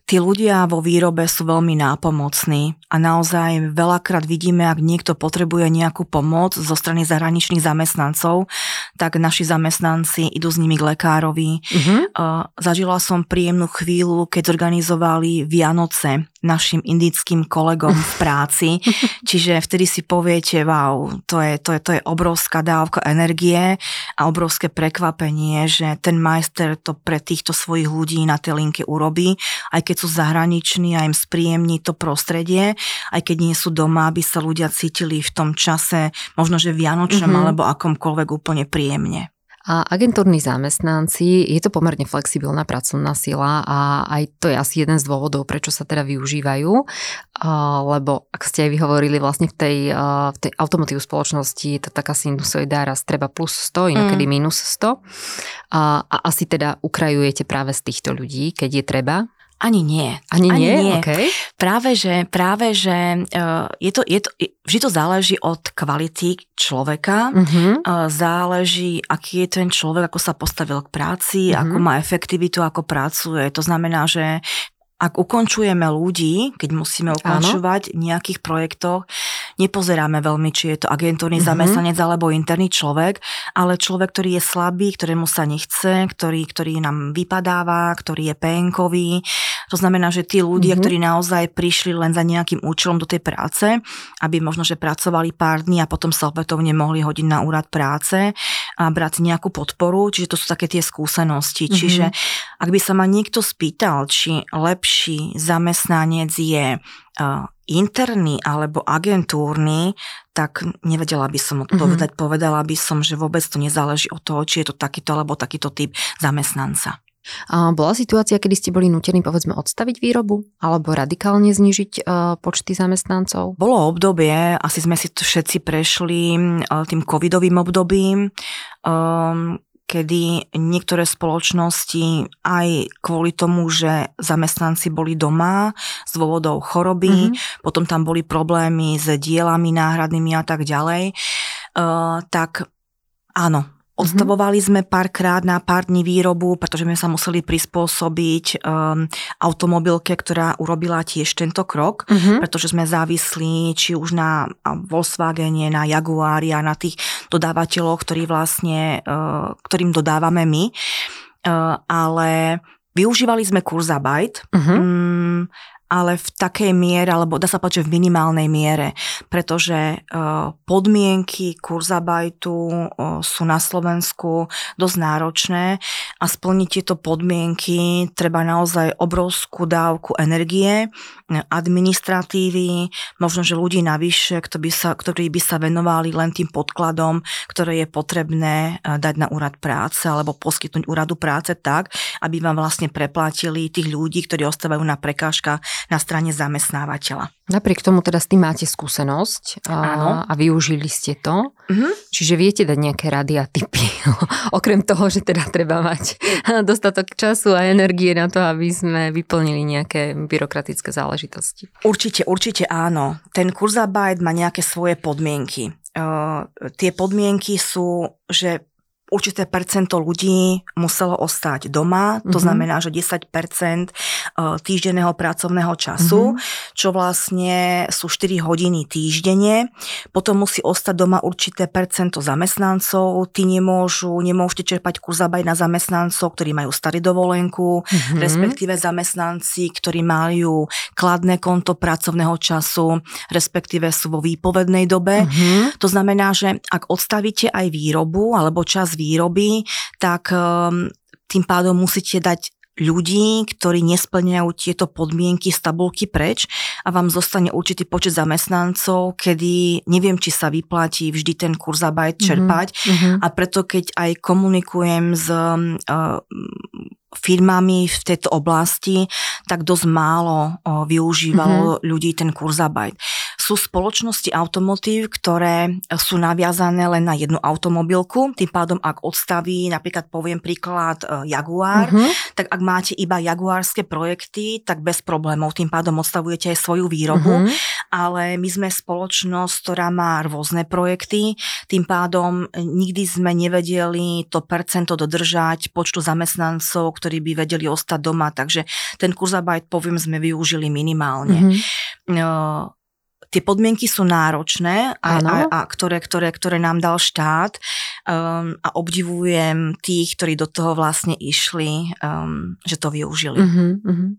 tí ľudia vo výrobe sú veľmi nápomocní a naozaj veľakrát vidíme, ak niekto potrebuje nejakú pomoc zo strany zahraničných zamestnancov, tak naši zamestnanci idú s nimi k lekárovi. Uh-huh. Zažila som príjemnú chvíľu, keď zorganizovali Vianoce našim indickým kolegom v práci. Čiže vtedy si poviete, wow, to je, to je, to je obrovská dávka energie a obrovské prekvapenie, že ten majster to pre týchto svojich ľudí na tej linke urobí, aj keď sú zahraniční a im spríjemní to prostredie, aj keď nie sú doma, aby sa ľudia cítili v tom čase možno, že vianočnom mm-hmm. alebo akomkoľvek úplne príjemne. A agentúrni zamestnanci, je to pomerne flexibilná pracovná sila a aj to je asi jeden z dôvodov, prečo sa teda využívajú, lebo ak ste aj vyhovorili vlastne v tej, v tej automotív spoločnosti, to taká sinusoidá raz treba plus 100, inokedy mm. minus 100 a, a asi teda ukrajujete práve z týchto ľudí, keď je treba. Ani nie. Ani, Ani nie? nie. Okay. Práve, že, práve, že uh, je to, je to, vždy to záleží od kvality človeka, uh, záleží, aký je ten človek, ako sa postavil k práci, uh-huh. ako má efektivitu, ako pracuje. To znamená, že ak ukončujeme ľudí, keď musíme ukončovať v nejakých projektoch, nepozeráme veľmi, či je to agentúrny mm-hmm. zamestnanec alebo interný človek, ale človek, ktorý je slabý, ktorému sa nechce, ktorý, ktorý nám vypadáva, ktorý je penkový. To znamená, že tí ľudia, mm-hmm. ktorí naozaj prišli len za nejakým účelom do tej práce, aby možno, že pracovali pár dní a potom sa opätovne mohli hodiť na úrad práce a brať nejakú podporu, čiže to sú také tie skúsenosti. Mm-hmm. Čiže ak by sa ma niekto spýtal, či lepší zamestnanec je interný alebo agentúrny, tak nevedela by som odpovedať. Mm-hmm. Povedala by som, že vôbec to nezáleží od toho, či je to takýto alebo takýto typ zamestnanca. A bola situácia, kedy ste boli nutení povedzme odstaviť výrobu alebo radikálne znižiť uh, počty zamestnancov? Bolo obdobie, asi sme si to všetci prešli uh, tým covidovým obdobím. Um, kedy niektoré spoločnosti aj kvôli tomu, že zamestnanci boli doma z dôvodov choroby, mm-hmm. potom tam boli problémy s dielami náhradnými a tak ďalej, uh, tak áno, Odstavovali sme párkrát na pár dní výrobu, pretože sme sa museli prispôsobiť um, automobilke, ktorá urobila tiež tento krok, uh-huh. pretože sme závislí či už na Volkswagene, na Jaguari a na tých dodávateľoch, ktorí vlastne, uh, ktorým dodávame my. Uh, ale využívali sme Kurzarbeit. Uh-huh. Um, ale v takej miere, alebo dá sa povedať, že v minimálnej miere, pretože e, podmienky kurzabajtu e, sú na Slovensku dosť náročné a splniť tieto podmienky treba naozaj obrovskú dávku energie, administratívy, možno, že ľudí navyše, ktorí by sa, venovali len tým podkladom, ktoré je potrebné e, dať na úrad práce alebo poskytnúť úradu práce tak, aby vám vlastne preplatili tých ľudí, ktorí ostávajú na prekážkach na strane zamestnávateľa. Napriek tomu teda s tým máte skúsenosť a, a využili ste to. Mm-hmm. Čiže viete dať nejaké rady a typy. Okrem toho, že teda treba mať dostatok času a energie na to, aby sme vyplnili nejaké byrokratické záležitosti. Určite, určite áno. Ten kurzarbeit má nejaké svoje podmienky. Uh, tie podmienky sú, že určité percento ľudí muselo ostať doma, to mm-hmm. znamená, že 10% e, týždenného pracovného času, mm-hmm. čo vlastne sú 4 hodiny týždenne. Potom musí ostať doma určité percento zamestnancov, tí nemôžu, nemôžete čerpať kurzabaj na zamestnancov, ktorí majú starý dovolenku, mm-hmm. respektíve zamestnanci, ktorí majú kladné konto pracovného času, respektíve sú vo výpovednej dobe. Mm-hmm. To znamená, že ak odstavíte aj výrobu alebo čas výroby, tak ehm, tým pádom musíte dať ľudí, ktorí nesplňajú tieto podmienky z tabulky preč a vám zostane určitý počet zamestnancov, kedy neviem, či sa vyplatí vždy ten kurzabajt mhm, čerpať mm-hmm. a preto keď aj komunikujem s uh, firmami v tejto oblasti, tak dosť málo využívalo mm-hmm. ľudí ten kurzabajt. Sú spoločnosti automotív, ktoré sú naviazané len na jednu automobilku, tým pádom ak odstaví, napríklad poviem príklad e, Jaguar, mm-hmm. tak ak máte iba jaguárske projekty, tak bez problémov, tým pádom odstavujete aj svoju výrobu, mm-hmm. ale my sme spoločnosť, ktorá má rôzne projekty, tým pádom nikdy sme nevedeli to percento dodržať počtu zamestnancov, ktorí by vedeli ostať doma, takže ten kurzarbeit, poviem, sme využili minimálne. Mm-hmm. Tie podmienky sú náročné, a, a, a ktoré, ktoré, ktoré nám dal štát um, a obdivujem tých, ktorí do toho vlastne išli, um, že to využili. Uh-huh, uh-huh.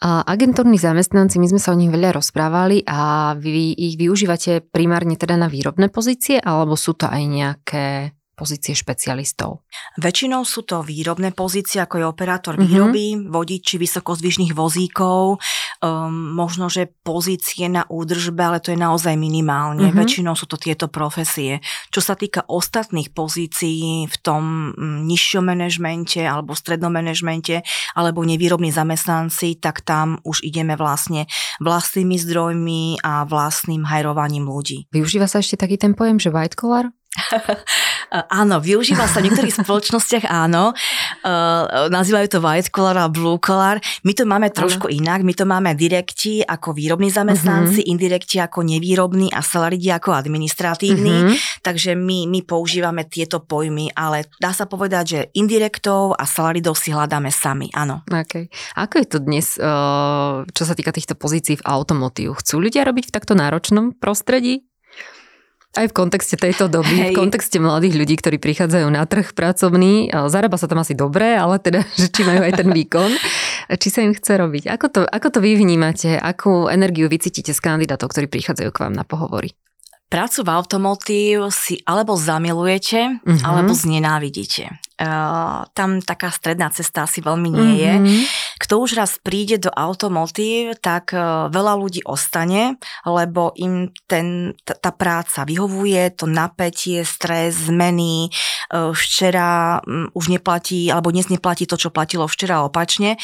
A agentúrni zamestnanci, my sme sa o nich veľa rozprávali a vy ich využívate primárne teda na výrobné pozície, alebo sú to aj nejaké pozície špecialistov? Väčšinou sú to výrobné pozície, ako je operátor mm-hmm. výroby, vodiči vysokozvyšných vozíkov, um, možno, že pozície na údržbe, ale to je naozaj minimálne. Mm-hmm. Väčšinou sú to tieto profesie. Čo sa týka ostatných pozícií v tom mm, nižšom manažmente alebo strednom manažmente alebo nevýrobní zamestnanci, tak tam už ideme vlastne vlastnými zdrojmi a vlastným hajrovaním ľudí. Využíva sa ešte taký ten pojem, že white collar? áno, využíva sa v niektorých spoločnostiach, áno. Uh, nazývajú to white collar a blue collar. My to máme trošku ano. inak. My to máme direkti ako výrobní zamestnanci, uh-huh. indirekti ako nevýrobní a salaridi ako administratívni. Uh-huh. Takže my, my používame tieto pojmy, ale dá sa povedať, že indirektov a salaridov si hľadáme sami, áno. Okay. Ako je to dnes, uh, čo sa týka týchto pozícií v automotívu? Chcú ľudia robiť v takto náročnom prostredí? Aj v kontexte tejto doby, Hej. v kontexte mladých ľudí, ktorí prichádzajú na trh pracovný, zarába sa tam asi dobre, ale teda, že či majú aj ten výkon, či sa im chce robiť. Ako to, ako to vy vnímate? Akú energiu vycítite z kandidátov, ktorí prichádzajú k vám na pohovory? Prácu v automotív si alebo zamilujete, uh-huh. alebo znenávidíte. Uh, tam taká stredná cesta asi veľmi nie je. Mm-hmm. Kto už raz príde do automotív, tak uh, veľa ľudí ostane, lebo im ten, t- tá práca vyhovuje, to napätie, stres, zmeny. Uh, včera um, už neplatí, alebo dnes neplatí to, čo platilo včera opačne.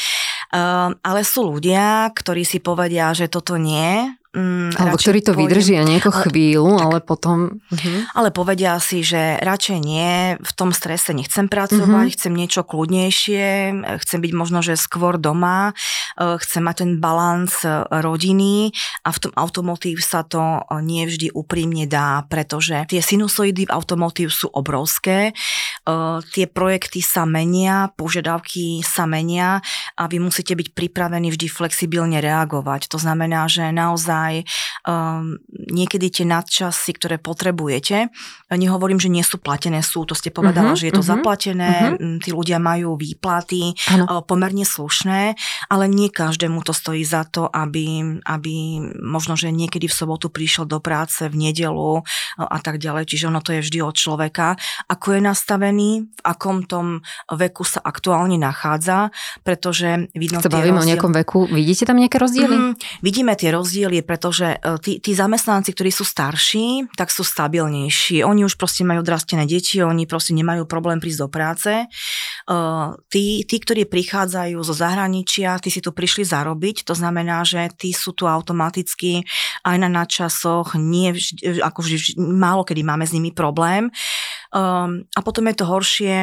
Uh, ale sú ľudia, ktorí si povedia, že toto nie, Mm, Alebo ktorí to poviem, vydržia nieko chvíľu, tak, ale potom... Uh-huh. Ale povedia si, že radšej nie, v tom strese nechcem pracovať, uh-huh. chcem niečo kľudnejšie, chcem byť možno, že skôr doma, e, chcem mať ten balans e, rodiny a v tom automotív sa to e, nie vždy úprimne dá, pretože tie sinusoidy v automotív sú obrovské, tie projekty sa menia, požiadavky sa menia a vy musíte byť pripravení vždy flexibilne reagovať. To znamená, že naozaj aj um, niekedy tie nadčasy, ktoré potrebujete. Nehovorím, že nie sú platené, sú, to ste povedala, uh-huh, že je to uh-huh, zaplatené, uh-huh. tí ľudia majú výplaty uh, pomerne slušné, ale nie každému to stojí za to, aby, aby možno, že niekedy v sobotu prišiel do práce, v nedelu uh, a tak ďalej. Čiže ono to je vždy od človeka, ako je nastavený, v akom tom veku sa aktuálne nachádza, pretože vidno Sa bavíme rozdiel... o nejakom veku, vidíte tam nejaké rozdiely? Mm, vidíme tie rozdiely, pretože e, tí, tí zamestnanci, ktorí sú starší, tak sú stabilnejší. Oni už proste majú drastené deti, oni proste nemajú problém prísť do práce. E, tí, tí, ktorí prichádzajú zo zahraničia, tí si tu prišli zarobiť, to znamená, že tí sú tu automaticky aj na nadčasoch, nie vždy, ako vždy, málo kedy máme s nimi problém. E, a potom je to horšie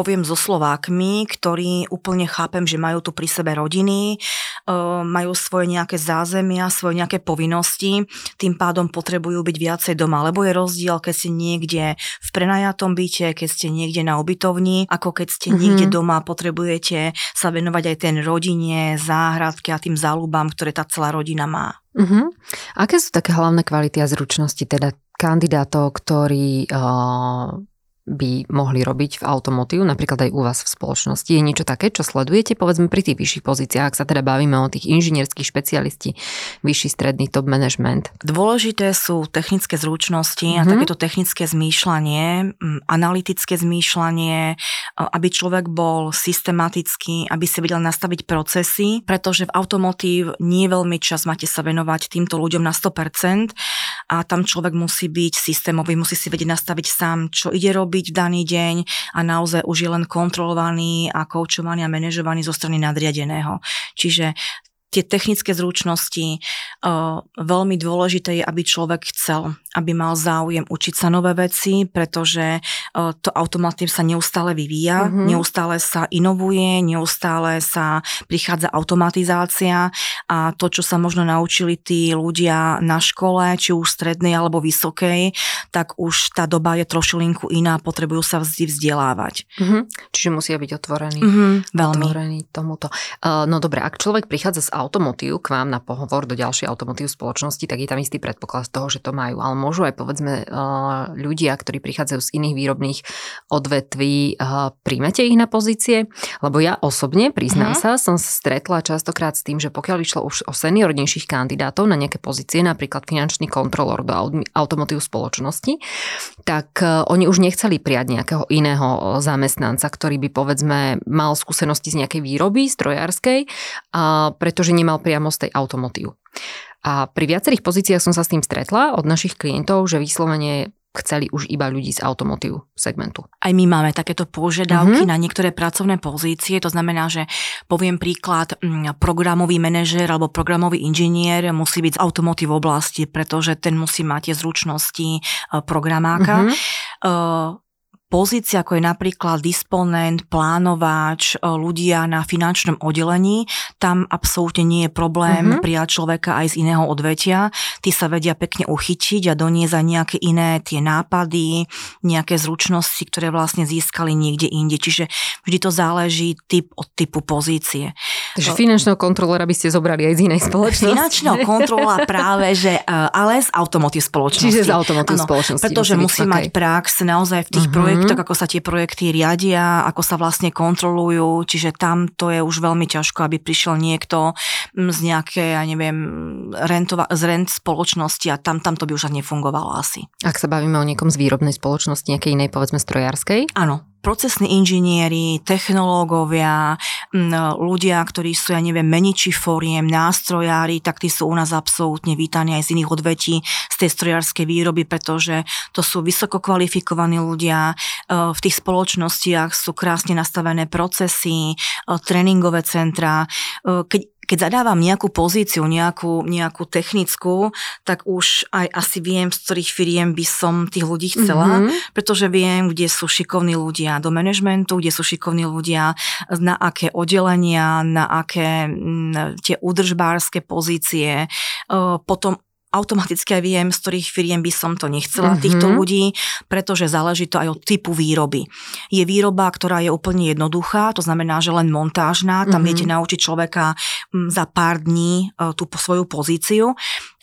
poviem so Slovákmi, ktorí úplne chápem, že majú tu pri sebe rodiny, e, majú svoje nejaké zázemia, svoje nejaké povinnosti, tým pádom potrebujú byť viacej doma, lebo je rozdiel, keď ste niekde v prenajatom byte, keď ste niekde na ubytovni, ako keď ste mm-hmm. niekde doma, potrebujete sa venovať aj ten rodine, záhradke a tým záľubám, ktoré tá celá rodina má. Mm-hmm. Aké sú také hlavné kvality a zručnosti teda kandidátov, ktorí uh, by mohli robiť v automotív, napríklad aj u vás v spoločnosti? Je niečo také, čo sledujete, povedzme pri tých vyšších pozíciách, ak sa teda bavíme o tých inžinierských špecialisti, vyšší stredný top management? Dôležité sú technické zručnosti mm-hmm. a mhm. takéto technické zmýšľanie, analytické zmýšľanie, aby človek bol systematický, aby si vedel nastaviť procesy, pretože v automotív nie veľmi čas máte sa venovať týmto ľuďom na 100% a tam človek musí byť systémový, musí si vedieť nastaviť sám, čo ide robiť v daný deň a naozaj už je len kontrolovaný a koučovaný a manažovaný zo strany nadriadeného. Čiže tie technické zručnosti, veľmi dôležité je, aby človek chcel, aby mal záujem učiť sa nové veci, pretože to automatív sa neustále vyvíja, mm-hmm. neustále sa inovuje, neustále sa prichádza automatizácia a to, čo sa možno naučili tí ľudia na škole, či už strednej alebo vysokej, tak už tá doba je trošilinku iná, potrebujú sa vždy vzdelávať. Mm-hmm. Čiže musia byť otvorení, mm-hmm, veľmi. otvorení tomuto. No dobre, ak človek prichádza z automotív k vám na pohovor do ďalšej automotív spoločnosti, tak je tam istý predpoklad toho, že to majú. Ale môžu aj povedzme ľudia, ktorí prichádzajú z iných výrobných odvetví, príjmete ich na pozície? Lebo ja osobne, priznám mm. sa, som stretla častokrát s tým, že pokiaľ išlo už o seniornejších kandidátov na nejaké pozície, napríklad finančný kontrolor do automotív spoločnosti, tak oni už nechceli prijať nejakého iného zamestnanca, ktorý by povedzme mal skúsenosti z nejakej výroby strojárskej, pretože že nemal priamo z tej automotív. A pri viacerých pozíciách som sa s tým stretla od našich klientov, že vyslovene chceli už iba ľudí z automotív segmentu. Aj my máme takéto požiadavky mm-hmm. na niektoré pracovné pozície, to znamená, že poviem príklad, mm, programový manažer alebo programový inžinier musí byť z automotív oblasti, pretože ten musí mať tie zručnosti e, programáka. Mm-hmm pozícia, ako je napríklad disponent, plánovač, e, ľudia na finančnom oddelení, tam absolútne nie je problém uh-huh. prijať človeka aj z iného odvetia. Tí sa vedia pekne uchytiť a doniesť aj nejaké iné tie nápady, nejaké zručnosti, ktoré vlastne získali niekde inde. Čiže vždy to záleží typ od typu pozície. Takže finančného kontrolera by ste zobrali aj z inej spoločnosti. Finančného kontrola práve, že e, ale z automotív spoločnosti. Čiže z automotív spoločnosti. Pretože musí, musí mať okay. prax naozaj v tých uh-huh. projektoch ako sa tie projekty riadia, ako sa vlastne kontrolujú, čiže tam to je už veľmi ťažko, aby prišiel niekto z nejaké, ja neviem, rentova, z rent spoločnosti a tam, tam to by už nefungovalo asi. Ak sa bavíme o niekom z výrobnej spoločnosti, nejakej inej, povedzme strojárskej? Áno, procesní inžinieri, technológovia, ľudia, ktorí sú, ja neviem, meniči fóriem, nástrojári, tak tí sú u nás absolútne vítaní aj z iných odvetí z tej strojárskej výroby, pretože to sú vysoko kvalifikovaní ľudia. E, v tých spoločnostiach sú krásne nastavené procesy, e, tréningové centra. E, keď keď zadávam nejakú pozíciu, nejakú, nejakú technickú, tak už aj asi viem, z ktorých firiem by som tých ľudí chcela, mm-hmm. pretože viem, kde sú šikovní ľudia do manažmentu, kde sú šikovní ľudia na aké oddelenia, na aké m, tie údržbárske pozície. Potom automaticky aj viem, z ktorých firiem by som to nechcela, uh-huh. týchto ľudí, pretože záleží to aj od typu výroby. Je výroba, ktorá je úplne jednoduchá, to znamená, že len montážna, tam uh-huh. viete naučiť človeka za pár dní e, tú svoju pozíciu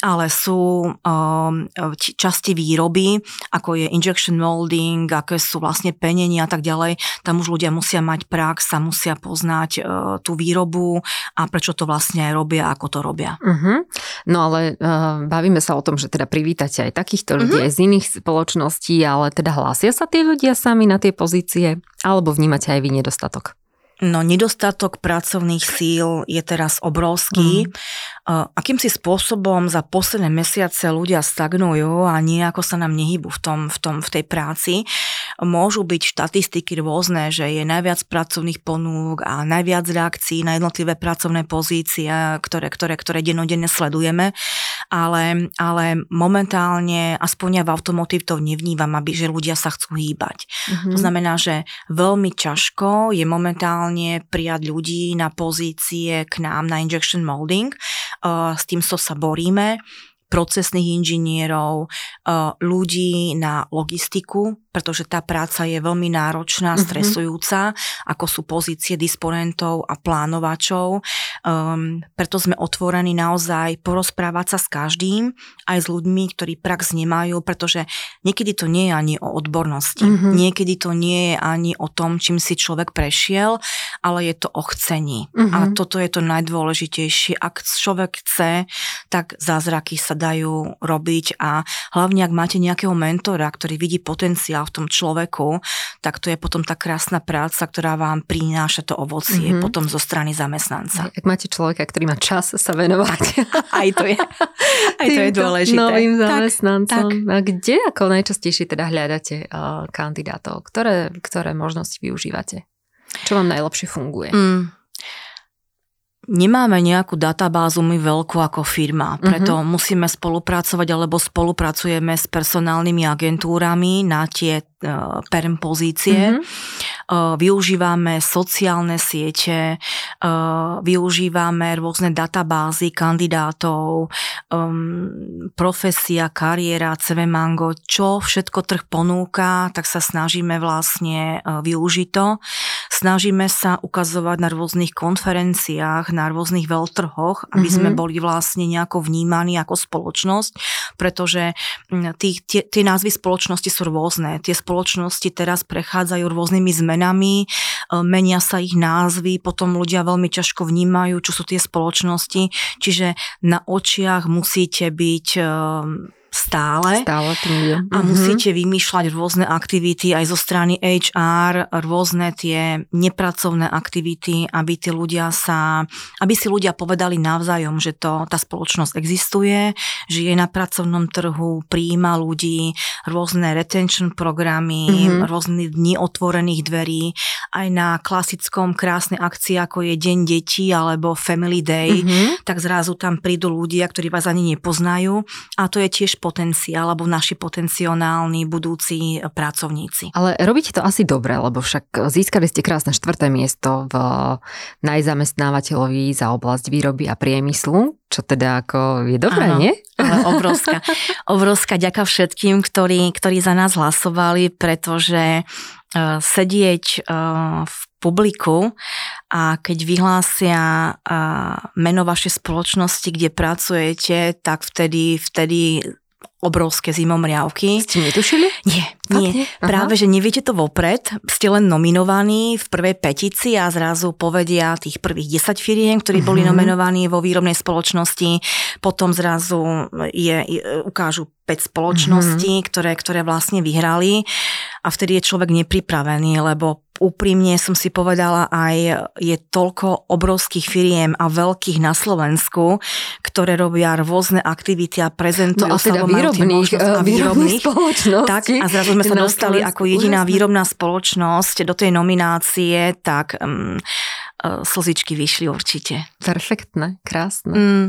ale sú um, časti výroby, ako je injection molding, aké sú vlastne penenia a tak ďalej. Tam už ľudia musia mať prax a musia poznať uh, tú výrobu a prečo to vlastne aj robia, ako to robia. Uh-huh. No ale uh, bavíme sa o tom, že teda privítate aj takýchto ľudí uh-huh. aj z iných spoločností, ale teda hlásia sa tí ľudia sami na tie pozície, alebo vnímate aj vy nedostatok? No, nedostatok pracovných síl je teraz obrovský. Mm. Akýmsi spôsobom za posledné mesiace ľudia stagnujú a nejako sa nám nehybu v, tom, v, tom, v tej práci. Môžu byť štatistiky rôzne, že je najviac pracovných ponúk a najviac reakcií na jednotlivé pracovné pozície, ktoré, ktoré, ktoré dennodenne sledujeme, ale, ale momentálne, aspoň ja v automotív to nevnímam, aby, že ľudia sa chcú hýbať. Mm-hmm. To znamená, že veľmi ťažko je momentálne prijať ľudí na pozície k nám na injection molding. S tým so sa boríme procesných inžinierov, ľudí na logistiku, pretože tá práca je veľmi náročná, mm-hmm. stresujúca, ako sú pozície disponentov a plánovačov. Um, preto sme otvorení naozaj porozprávať sa s každým, aj s ľuďmi, ktorí prax nemajú, pretože niekedy to nie je ani o odbornosti, mm-hmm. niekedy to nie je ani o tom, čím si človek prešiel, ale je to o chcení. Mm-hmm. A toto je to najdôležitejšie. Ak človek chce, tak zázraky sa dajú robiť a hlavne ak máte nejakého mentora, ktorý vidí potenciál v tom človeku, tak to je potom tá krásna práca, ktorá vám prináša to ovocie mm-hmm. potom zo strany zamestnanca. Ak máte človeka, ktorý má čas sa venovať. aj to je, aj to je dôležité. Novým zamestnancom. Tak, tak. A kde ako najčastejšie teda hľadáte uh, kandidátov? Ktoré, ktoré možnosti využívate? Čo vám najlepšie funguje? Mm. Nemáme nejakú databázu my veľkú ako firma, preto uh-huh. musíme spolupracovať alebo spolupracujeme s personálnymi agentúrami na tie uh, perm pozície. Uh-huh. využívame sociálne siete, uh, využívame rôzne databázy kandidátov, um, profesia, kariéra, CV Mango, čo všetko trh ponúka, tak sa snažíme vlastne využiť to. Snažíme sa ukazovať na rôznych konferenciách, na rôznych veľtrhoch, aby mm-hmm. sme mhm. boli vlastne nejako vnímaní ako spoločnosť, pretože mm, tí, tie, tie názvy spoločnosti sú rôzne. Tie spoločnosti teraz prechádzajú rôznymi zmenami, e, menia sa ich názvy, potom ľudia veľmi ťažko vnímajú, čo sú tie spoločnosti, čiže na očiach musíte byť e, stále. Stále tým A mm-hmm. musíte vymýšľať rôzne aktivity aj zo strany HR, rôzne tie nepracovné aktivity, aby tí ľudia sa, aby si ľudia povedali navzájom, že to, tá spoločnosť existuje, že je na pracovnom trhu, prijíma ľudí, rôzne retention programy, mm-hmm. rôzne dni otvorených dverí, aj na klasickom krásnej akcii, ako je Deň detí alebo Family Day, mm-hmm. tak zrazu tam prídu ľudia, ktorí vás ani nepoznajú a to je tiež potenciál alebo naši potenciálni budúci pracovníci. Ale robíte to asi dobre, lebo však získali ste krásne štvrté miesto v najzamestnávateľovi za oblasť výroby a priemyslu, čo teda ako je dobré, Áno, nie? Ale obrovská, obrovská ďaká všetkým, ktorí, ktorí za nás hlasovali, pretože uh, sedieť uh, v publiku a keď vyhlásia uh, meno vašej spoločnosti, kde pracujete, tak vtedy, vtedy obrovské zimomriavky. Ste netušili? Nie, Fakt nie. nie? Práve, že neviete to vopred, ste len nominovaní v prvej petici a zrazu povedia tých prvých 10 firiem, ktorí boli uh-huh. nominovaní vo výrobnej spoločnosti, potom zrazu je, je ukážu 5 spoločností, mm-hmm. ktoré, ktoré vlastne vyhrali a vtedy je človek nepripravený, lebo úprimne som si povedala aj, je toľko obrovských firiem a veľkých na Slovensku, ktoré robia rôzne aktivity a prezentujú no a teda výrobných, a výrobných, spoločnosti. Tak, a zrazu sme sa dostali ako jediná výrobná spoločnosť do tej nominácie, tak um, E, slzičky vyšli určite. Perfektné, krásne. Mm.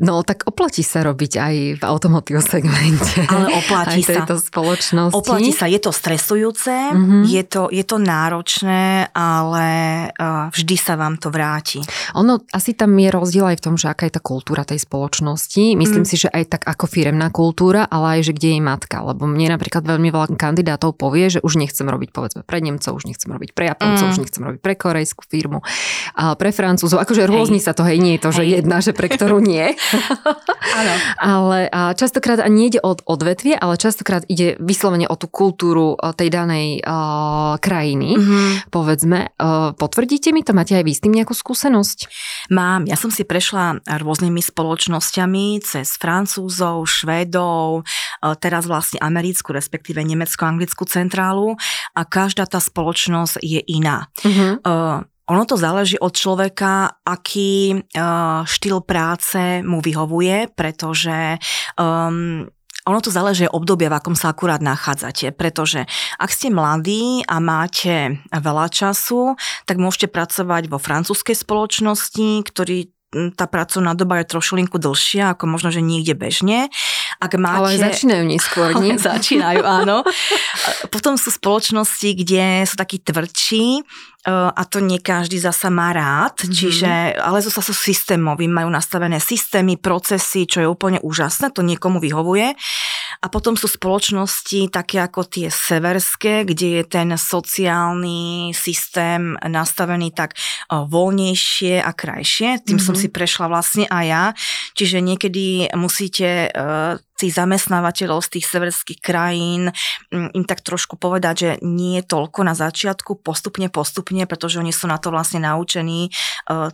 No tak oplatí sa robiť aj v automotív segmente. Ale oplatí aj sa. spoločnosti. Oplatí sa, je to stresujúce, mm-hmm. je, to, je to náročné, ale uh, vždy sa vám to vráti. Ono, asi tam je rozdiel aj v tom, že aká je tá kultúra tej spoločnosti. Myslím mm. si, že aj tak ako firemná kultúra, ale aj, že kde je matka. Lebo mne napríklad veľmi veľa kandidátov povie, že už nechcem robiť povedzme pre Nemcov, už nechcem robiť pre Japoncov, mm. už nechcem robiť pre korejskú firmu a pre Francúzov. Akože rôzni sa to, hej, nie je to, hej. že jedna, že pre ktorú nie. Áno. ale a častokrát ani ide od odvetvie, ale častokrát ide vyslovene o tú kultúru tej danej uh, krajiny, mm-hmm. povedzme. Uh, potvrdíte mi to? Máte aj vy s tým nejakú skúsenosť? Mám. Ja som si prešla rôznymi spoločnosťami cez Francúzov, Švédov, uh, teraz vlastne americkú, respektíve nemecko-anglickú centrálu a každá tá spoločnosť je iná. Mm-hmm. Ono to záleží od človeka, aký uh, štýl práce mu vyhovuje, pretože um, ono to záleží obdobia, v akom sa akurát nachádzate, pretože ak ste mladí a máte veľa času, tak môžete pracovať vo francúzskej spoločnosti, ktorý tá pracovná doba je trošilinku dlhšia, ako možno, že niekde bežne. Ak máte... Ale začínajú neskôr, nie? začínajú, áno. Potom sú spoločnosti, kde sú takí tvrdší, a to nie každý zasa má rád, mm-hmm. čiže, ale zasa sú systémoví, majú nastavené systémy, procesy, čo je úplne úžasné, to niekomu vyhovuje. A potom sú spoločnosti také ako tie severské, kde je ten sociálny systém nastavený tak voľnejšie a krajšie. Tým mm-hmm. som mhm. si prešla vlastne aj ja. Čiže niekedy musíte tých zamestnávateľov z tých severských krajín mm, im tak trošku povedať, že nie je toľko na začiatku, postupne, postupne, pretože oni sú na to vlastne naučení. E,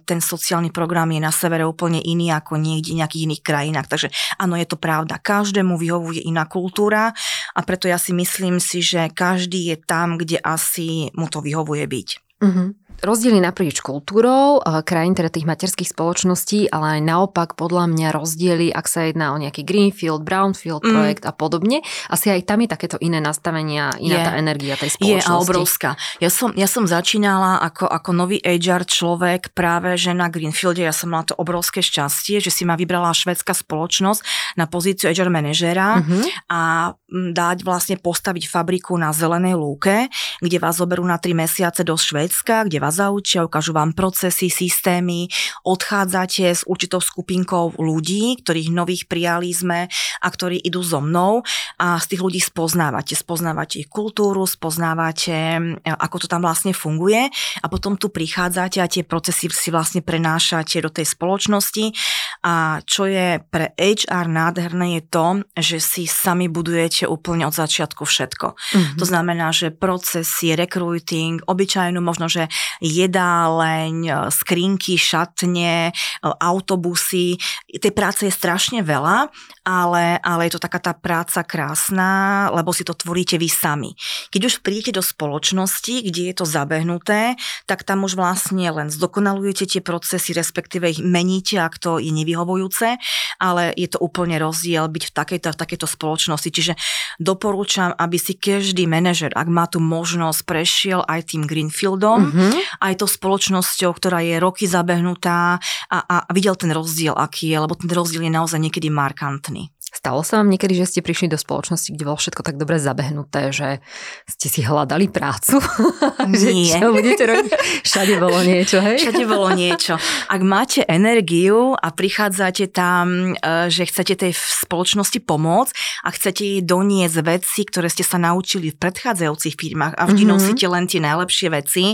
ten sociálny program je na severe úplne iný ako niekde nejakých iných krajinách. Takže áno, je to pravda. Každému vyhovuje iná kultúra a preto ja si myslím si, že každý je tam, kde asi mu to vyhovuje byť. Mm-hmm rozdiely naprieč kultúrou, eh, krajín teda tých materských spoločností, ale aj naopak podľa mňa rozdiely, ak sa jedná o nejaký Greenfield, Brownfield mm. projekt a podobne. Asi aj tam je takéto iné nastavenia, iná je, tá energia tej spoločnosti. Je a obrovská. Ja som, ja som začínala ako, ako nový HR človek práve že na Greenfielde. Ja som mala to obrovské šťastie, že si ma vybrala švedská spoločnosť na pozíciu HR manažera mm-hmm. a dať vlastne postaviť fabriku na Zelenej lúke, kde vás zoberú na 3 mesiace do Švédska, kde vás vás zaučia, ukážu vám procesy, systémy, odchádzate s určitou skupinkou ľudí, ktorých nových prijali sme a ktorí idú so mnou a z tých ľudí spoznávate. Spoznávate ich kultúru, spoznávate, ako to tam vlastne funguje a potom tu prichádzate a tie procesy si vlastne prenášate do tej spoločnosti a čo je pre HR nádherné je to, že si sami budujete úplne od začiatku všetko. Mm-hmm. To znamená, že procesy, recruiting, obyčajnú možno, že jedáleň, e, skrinky, šatne, e, autobusy. Tej práce je strašne veľa, ale, ale je to taká tá práca krásna, lebo si to tvoríte vy sami. Keď už prídete do spoločnosti, kde je to zabehnuté, tak tam už vlastne len zdokonalujete tie procesy, respektíve ich meníte, ak to je nevyhovujúce, ale je to úplne rozdiel byť v takejto, v takejto spoločnosti. Čiže doporúčam, aby si každý manažer, ak má tu možnosť, prešiel aj tým Greenfieldom, mm-hmm aj to spoločnosťou, ktorá je roky zabehnutá a, a videl ten rozdiel, aký je, lebo ten rozdiel je naozaj niekedy markantný. Stalo sa vám niekedy, že ste prišli do spoločnosti, kde bolo všetko tak dobre zabehnuté, že ste si hľadali prácu? Nie. čo budete robiť? Všade bolo niečo, hej? Všade bolo niečo. Ak máte energiu a prichádzate tam, e, že chcete tej spoločnosti pomôcť a chcete jej doniesť veci, ktoré ste sa naučili v predchádzajúcich firmách a vždy mm-hmm. nosíte len tie najlepšie veci,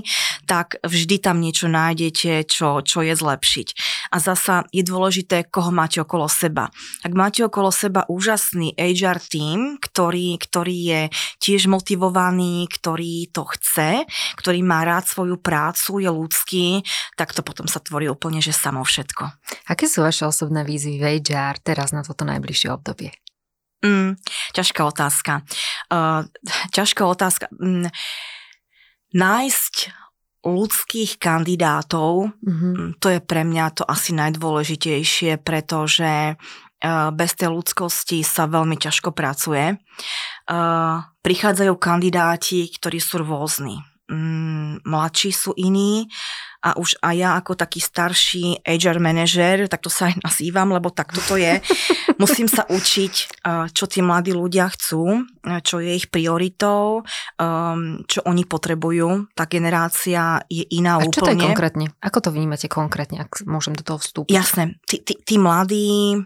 tak vždy tam niečo nájdete, čo, čo je zlepšiť. A zasa je dôležité, koho máte okolo seba. Ak máte okolo seba úžasný HR tým, ktorý, ktorý je tiež motivovaný, ktorý to chce, ktorý má rád svoju prácu, je ľudský, tak to potom sa tvorí úplne, že samo všetko. Aké sú vaše osobné výzvy v HR teraz na toto najbližšie obdobie? Mm, ťažká otázka. Uh, ťažká otázka. Mm, nájsť ľudských kandidátov, mm-hmm. to je pre mňa to asi najdôležitejšie, pretože bez tej ľudskosti sa veľmi ťažko pracuje. Prichádzajú kandidáti, ktorí sú rôzni. Mm, mladší sú iní a už aj ja ako taký starší HR manažer, tak to sa aj nazývam, lebo tak toto je, musím sa učiť, čo tí mladí ľudia chcú, čo je ich prioritou, čo oni potrebujú. Tá generácia je iná a úplne. čo to je konkrétne? Ako to vnímate konkrétne, ak môžem do toho vstúpiť? Jasné, tí, tí, tí mladí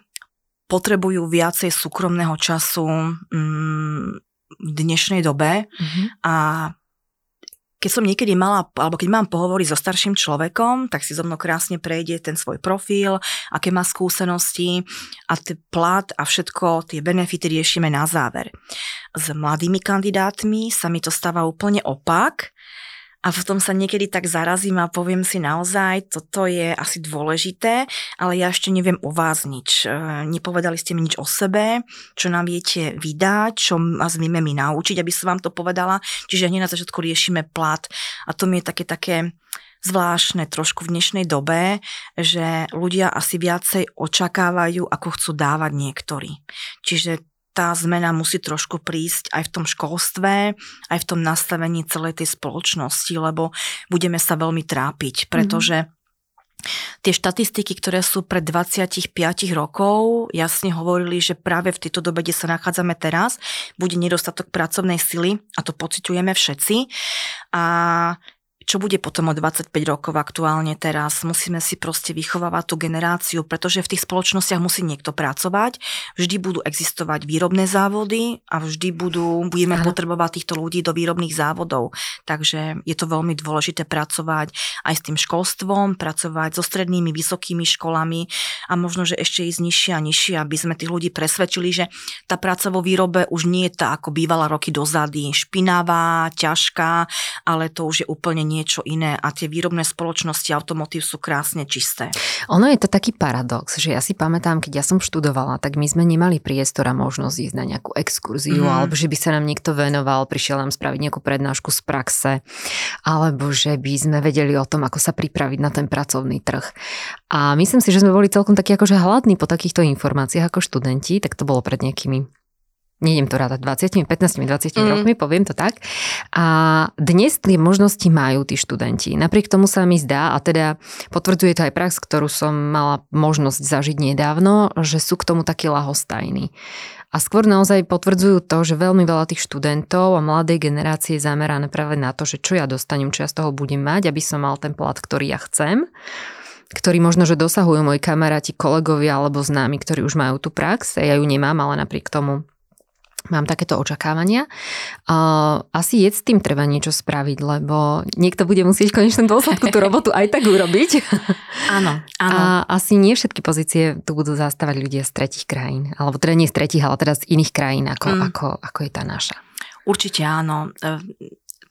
potrebujú viacej súkromného času mm, v dnešnej dobe mm-hmm. a keď som niekedy mala, alebo keď mám pohovory so starším človekom, tak si zo mnou krásne prejde ten svoj profil, aké má skúsenosti a t- plat a všetko, tie benefity riešime na záver. S mladými kandidátmi sa mi to stáva úplne opak, a v tom sa niekedy tak zarazím a poviem si naozaj, toto je asi dôležité, ale ja ešte neviem o vás nič. E, nepovedali ste mi nič o sebe, čo nám viete vydať, čo vás vieme mi naučiť, aby som vám to povedala. Čiže hneď na začiatku riešime plat a to mi je také také zvláštne trošku v dnešnej dobe, že ľudia asi viacej očakávajú, ako chcú dávať niektorí. Čiže tá zmena musí trošku prísť aj v tom školstve, aj v tom nastavení celej tej spoločnosti, lebo budeme sa veľmi trápiť, pretože mm-hmm. Tie štatistiky, ktoré sú pred 25 rokov, jasne hovorili, že práve v tejto dobe, kde sa nachádzame teraz, bude nedostatok pracovnej sily a to pociťujeme všetci. A čo bude potom o 25 rokov aktuálne teraz. Musíme si proste vychovávať tú generáciu, pretože v tých spoločnostiach musí niekto pracovať, vždy budú existovať výrobné závody a vždy budú, budeme Aha. potrebovať týchto ľudí do výrobných závodov. Takže je to veľmi dôležité pracovať aj s tým školstvom, pracovať so strednými, vysokými školami a možno, že ešte ísť nižšie a nižšie, aby sme tých ľudí presvedčili, že tá práca vo výrobe už nie je tá, ako bývala roky dozady, špinavá, ťažká, ale to už je úplne niečo iné a tie výrobné spoločnosti automotív sú krásne čisté. Ono je to taký paradox, že ja si pamätám, keď ja som študovala, tak my sme nemali priestor a možnosť ísť na nejakú exkurziu, mm. alebo že by sa nám niekto venoval, prišiel nám spraviť nejakú prednášku z praxe, alebo že by sme vedeli o tom, ako sa pripraviť na ten pracovný trh. A myslím si, že sme boli celkom takí akože hladní po takýchto informáciách ako študenti, tak to bolo pred nejakými nejdem to rátať 20, 15, 20 mm. rokmi, poviem to tak. A dnes tie možnosti majú tí študenti. Napriek tomu sa mi zdá, a teda potvrdzuje to aj prax, ktorú som mala možnosť zažiť nedávno, že sú k tomu takí lahostajní. A skôr naozaj potvrdzujú to, že veľmi veľa tých študentov a mladej generácie je zamerané práve na to, že čo ja dostanem, čo ja z toho budem mať, aby som mal ten plat, ktorý ja chcem ktorí možno, že dosahujú moji kamaráti, kolegovia alebo známi, ktorí už majú tú prax. Ja ju nemám, ale napriek tomu Mám takéto očakávania. Uh, asi je s tým treba niečo spraviť, lebo niekto bude musieť v konečnom dôsledku tú robotu aj tak urobiť. Áno, áno. A asi nie všetky pozície tu budú zastávať ľudia z tretich krajín. Alebo teda nie z tretich, ale teda z iných krajín, ako, mm. ako, ako je tá naša. Určite áno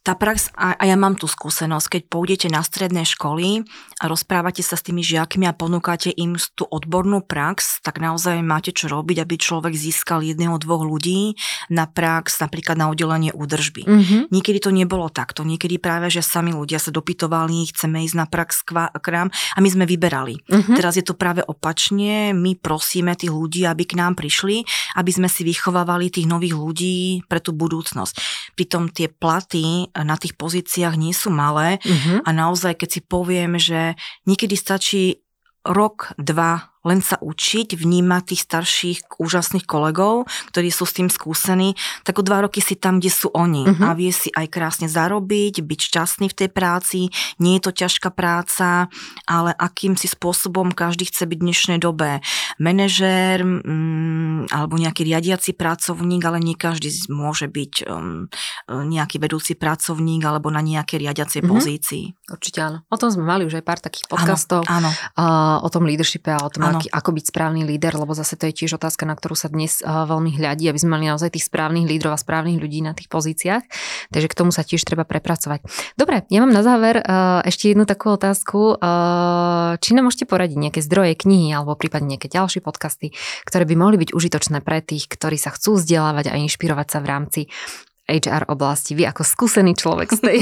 tá prax, a, a ja mám tú skúsenosť, keď pôjdete na stredné školy a rozprávate sa s tými žiakmi a ponúkate im tú odbornú prax, tak naozaj máte čo robiť, aby človek získal jedného, dvoch ľudí na prax, napríklad na oddelenie údržby. Mm-hmm. Niekedy to nebolo takto, niekedy práve, že sami ľudia sa dopytovali, chceme ísť na prax k nám a my sme vyberali. Mm-hmm. Teraz je to práve opačne, my prosíme tých ľudí, aby k nám prišli, aby sme si vychovávali tých nových ľudí pre tú budúcnosť. Pritom tie platy na tých pozíciách nie sú malé uh-huh. a naozaj, keď si poviem, že niekedy stačí rok, dva len sa učiť, vnímať tých starších úžasných kolegov, ktorí sú s tým skúsení, tak o dva roky si tam, kde sú oni uh-huh. a vie si aj krásne zarobiť, byť šťastný v tej práci, nie je to ťažká práca, ale akým si spôsobom každý chce byť v dnešnej dobe manažér mm, alebo nejaký riadiaci pracovník, ale nie každý môže byť um, nejaký vedúci pracovník alebo na nejakej riadiacej uh-huh. pozícii. Určite áno. O tom sme mali už aj pár takých podcastov. Áno, áno. Uh, o tom leadershipe a o tom, aký, ako byť správny líder, lebo zase to je tiež otázka, na ktorú sa dnes uh, veľmi hľadí, aby sme mali naozaj tých správnych lídrov a správnych ľudí na tých pozíciách. Takže k tomu sa tiež treba prepracovať. Dobre, ja mám na záver uh, ešte jednu takú otázku. Uh, či nám môžete poradiť nejaké zdroje, knihy alebo prípadne nejaké ďalšie podcasty, ktoré by mohli byť užitočné pre tých, ktorí sa chcú vzdelávať a inšpirovať sa v rámci HR oblasti. Vy ako skúsený človek z tej,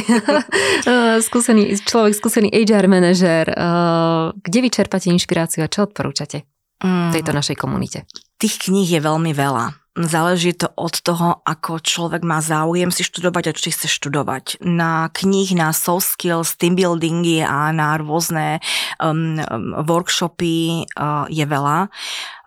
skúsený človek, skúsený HR manažer, uh, kde vy čerpáte inšpiráciu a čo odporúčate mm. tejto našej komunite? Tých kníh je veľmi veľa. Záleží to od toho, ako človek má záujem si študovať a či chce študovať. Na kníh, na soft skills, team buildingy a na rôzne um, um, workshopy uh, je veľa.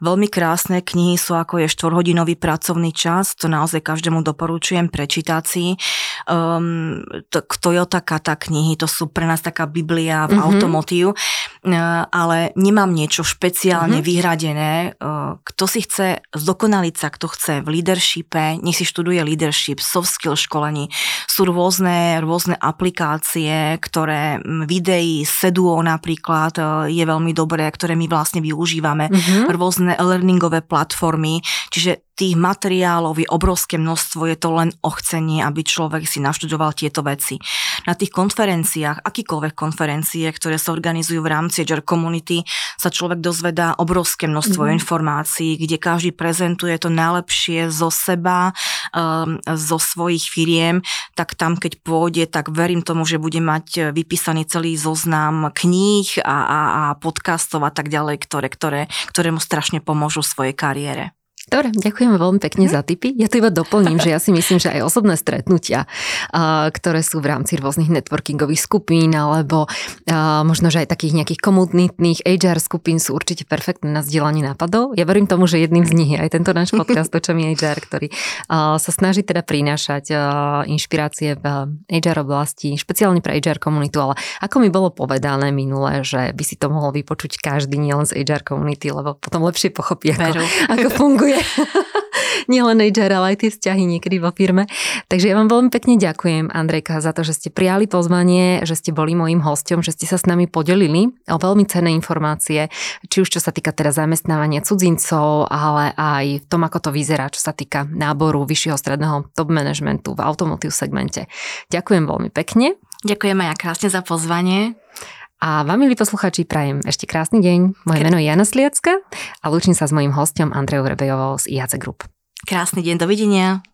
Veľmi krásne knihy sú ako je štvorhodinový pracovný čas, to naozaj každému doporučujem prečítať si. Um, to, Toyota Kata knihy, to sú pre nás taká biblia v mm-hmm. automotív, uh, ale nemám niečo špeciálne mm-hmm. vyhradené. Uh, kto si chce zdokonaliť sa, kto chce v leadershipe, nech si študuje leadership, soft skill školení. Sú rôzne, rôzne aplikácie, ktoré videí, Seduo napríklad uh, je veľmi dobré, ktoré my vlastne využívame. Mm-hmm. Rôzne rôzne e-learningové platformy, čiže tých materiálov je obrovské množstvo, je to len ochcenie, aby človek si naštudoval tieto veci. Na tých konferenciách, akýkoľvek konferencie, ktoré sa organizujú v rámci HR Community, sa človek dozvedá obrovské množstvo mm-hmm. informácií, kde každý prezentuje to najlepšie zo seba, um, zo svojich firiem, tak tam, keď pôjde, tak verím tomu, že bude mať vypísaný celý zoznam kníh a, a, a podcastov a tak ďalej, ktoré, ktoré, ktoré mu strašne pomôžu v svojej kariére. Dobre, ďakujem veľmi pekne za tipy. Ja to iba doplním, že ja si myslím, že aj osobné stretnutia, ktoré sú v rámci rôznych networkingových skupín alebo možno, že aj takých nejakých komunitných HR skupín sú určite perfektné na zdieľanie nápadov. Ja verím tomu, že jedným z nich je aj tento náš podcast Očami HR, ktorý sa snaží teda prinášať inšpirácie v HR oblasti, špeciálne pre HR komunitu, ale ako mi bolo povedané minule, že by si to mohol vypočuť každý nielen z HR komunity, lebo potom lepšie pochopí, ako, ako funguje nielen HR, ale aj tie vzťahy niekedy vo firme. Takže ja vám veľmi pekne ďakujem, Andrejka, za to, že ste prijali pozvanie, že ste boli mojim hostom, že ste sa s nami podelili o veľmi cenné informácie, či už čo sa týka teda zamestnávania cudzincov, ale aj v tom, ako to vyzerá, čo sa týka náboru vyššieho stredného top managementu v automotív segmente. Ďakujem veľmi pekne. Ďakujem aj krásne za pozvanie. A vám, milí posluchači, prajem ešte krásny deň. Moje meno je Jana Sliacka a lúčim sa s mojím hostom Andreou Rebejovou z IAC Group. Krásny deň, dovidenia.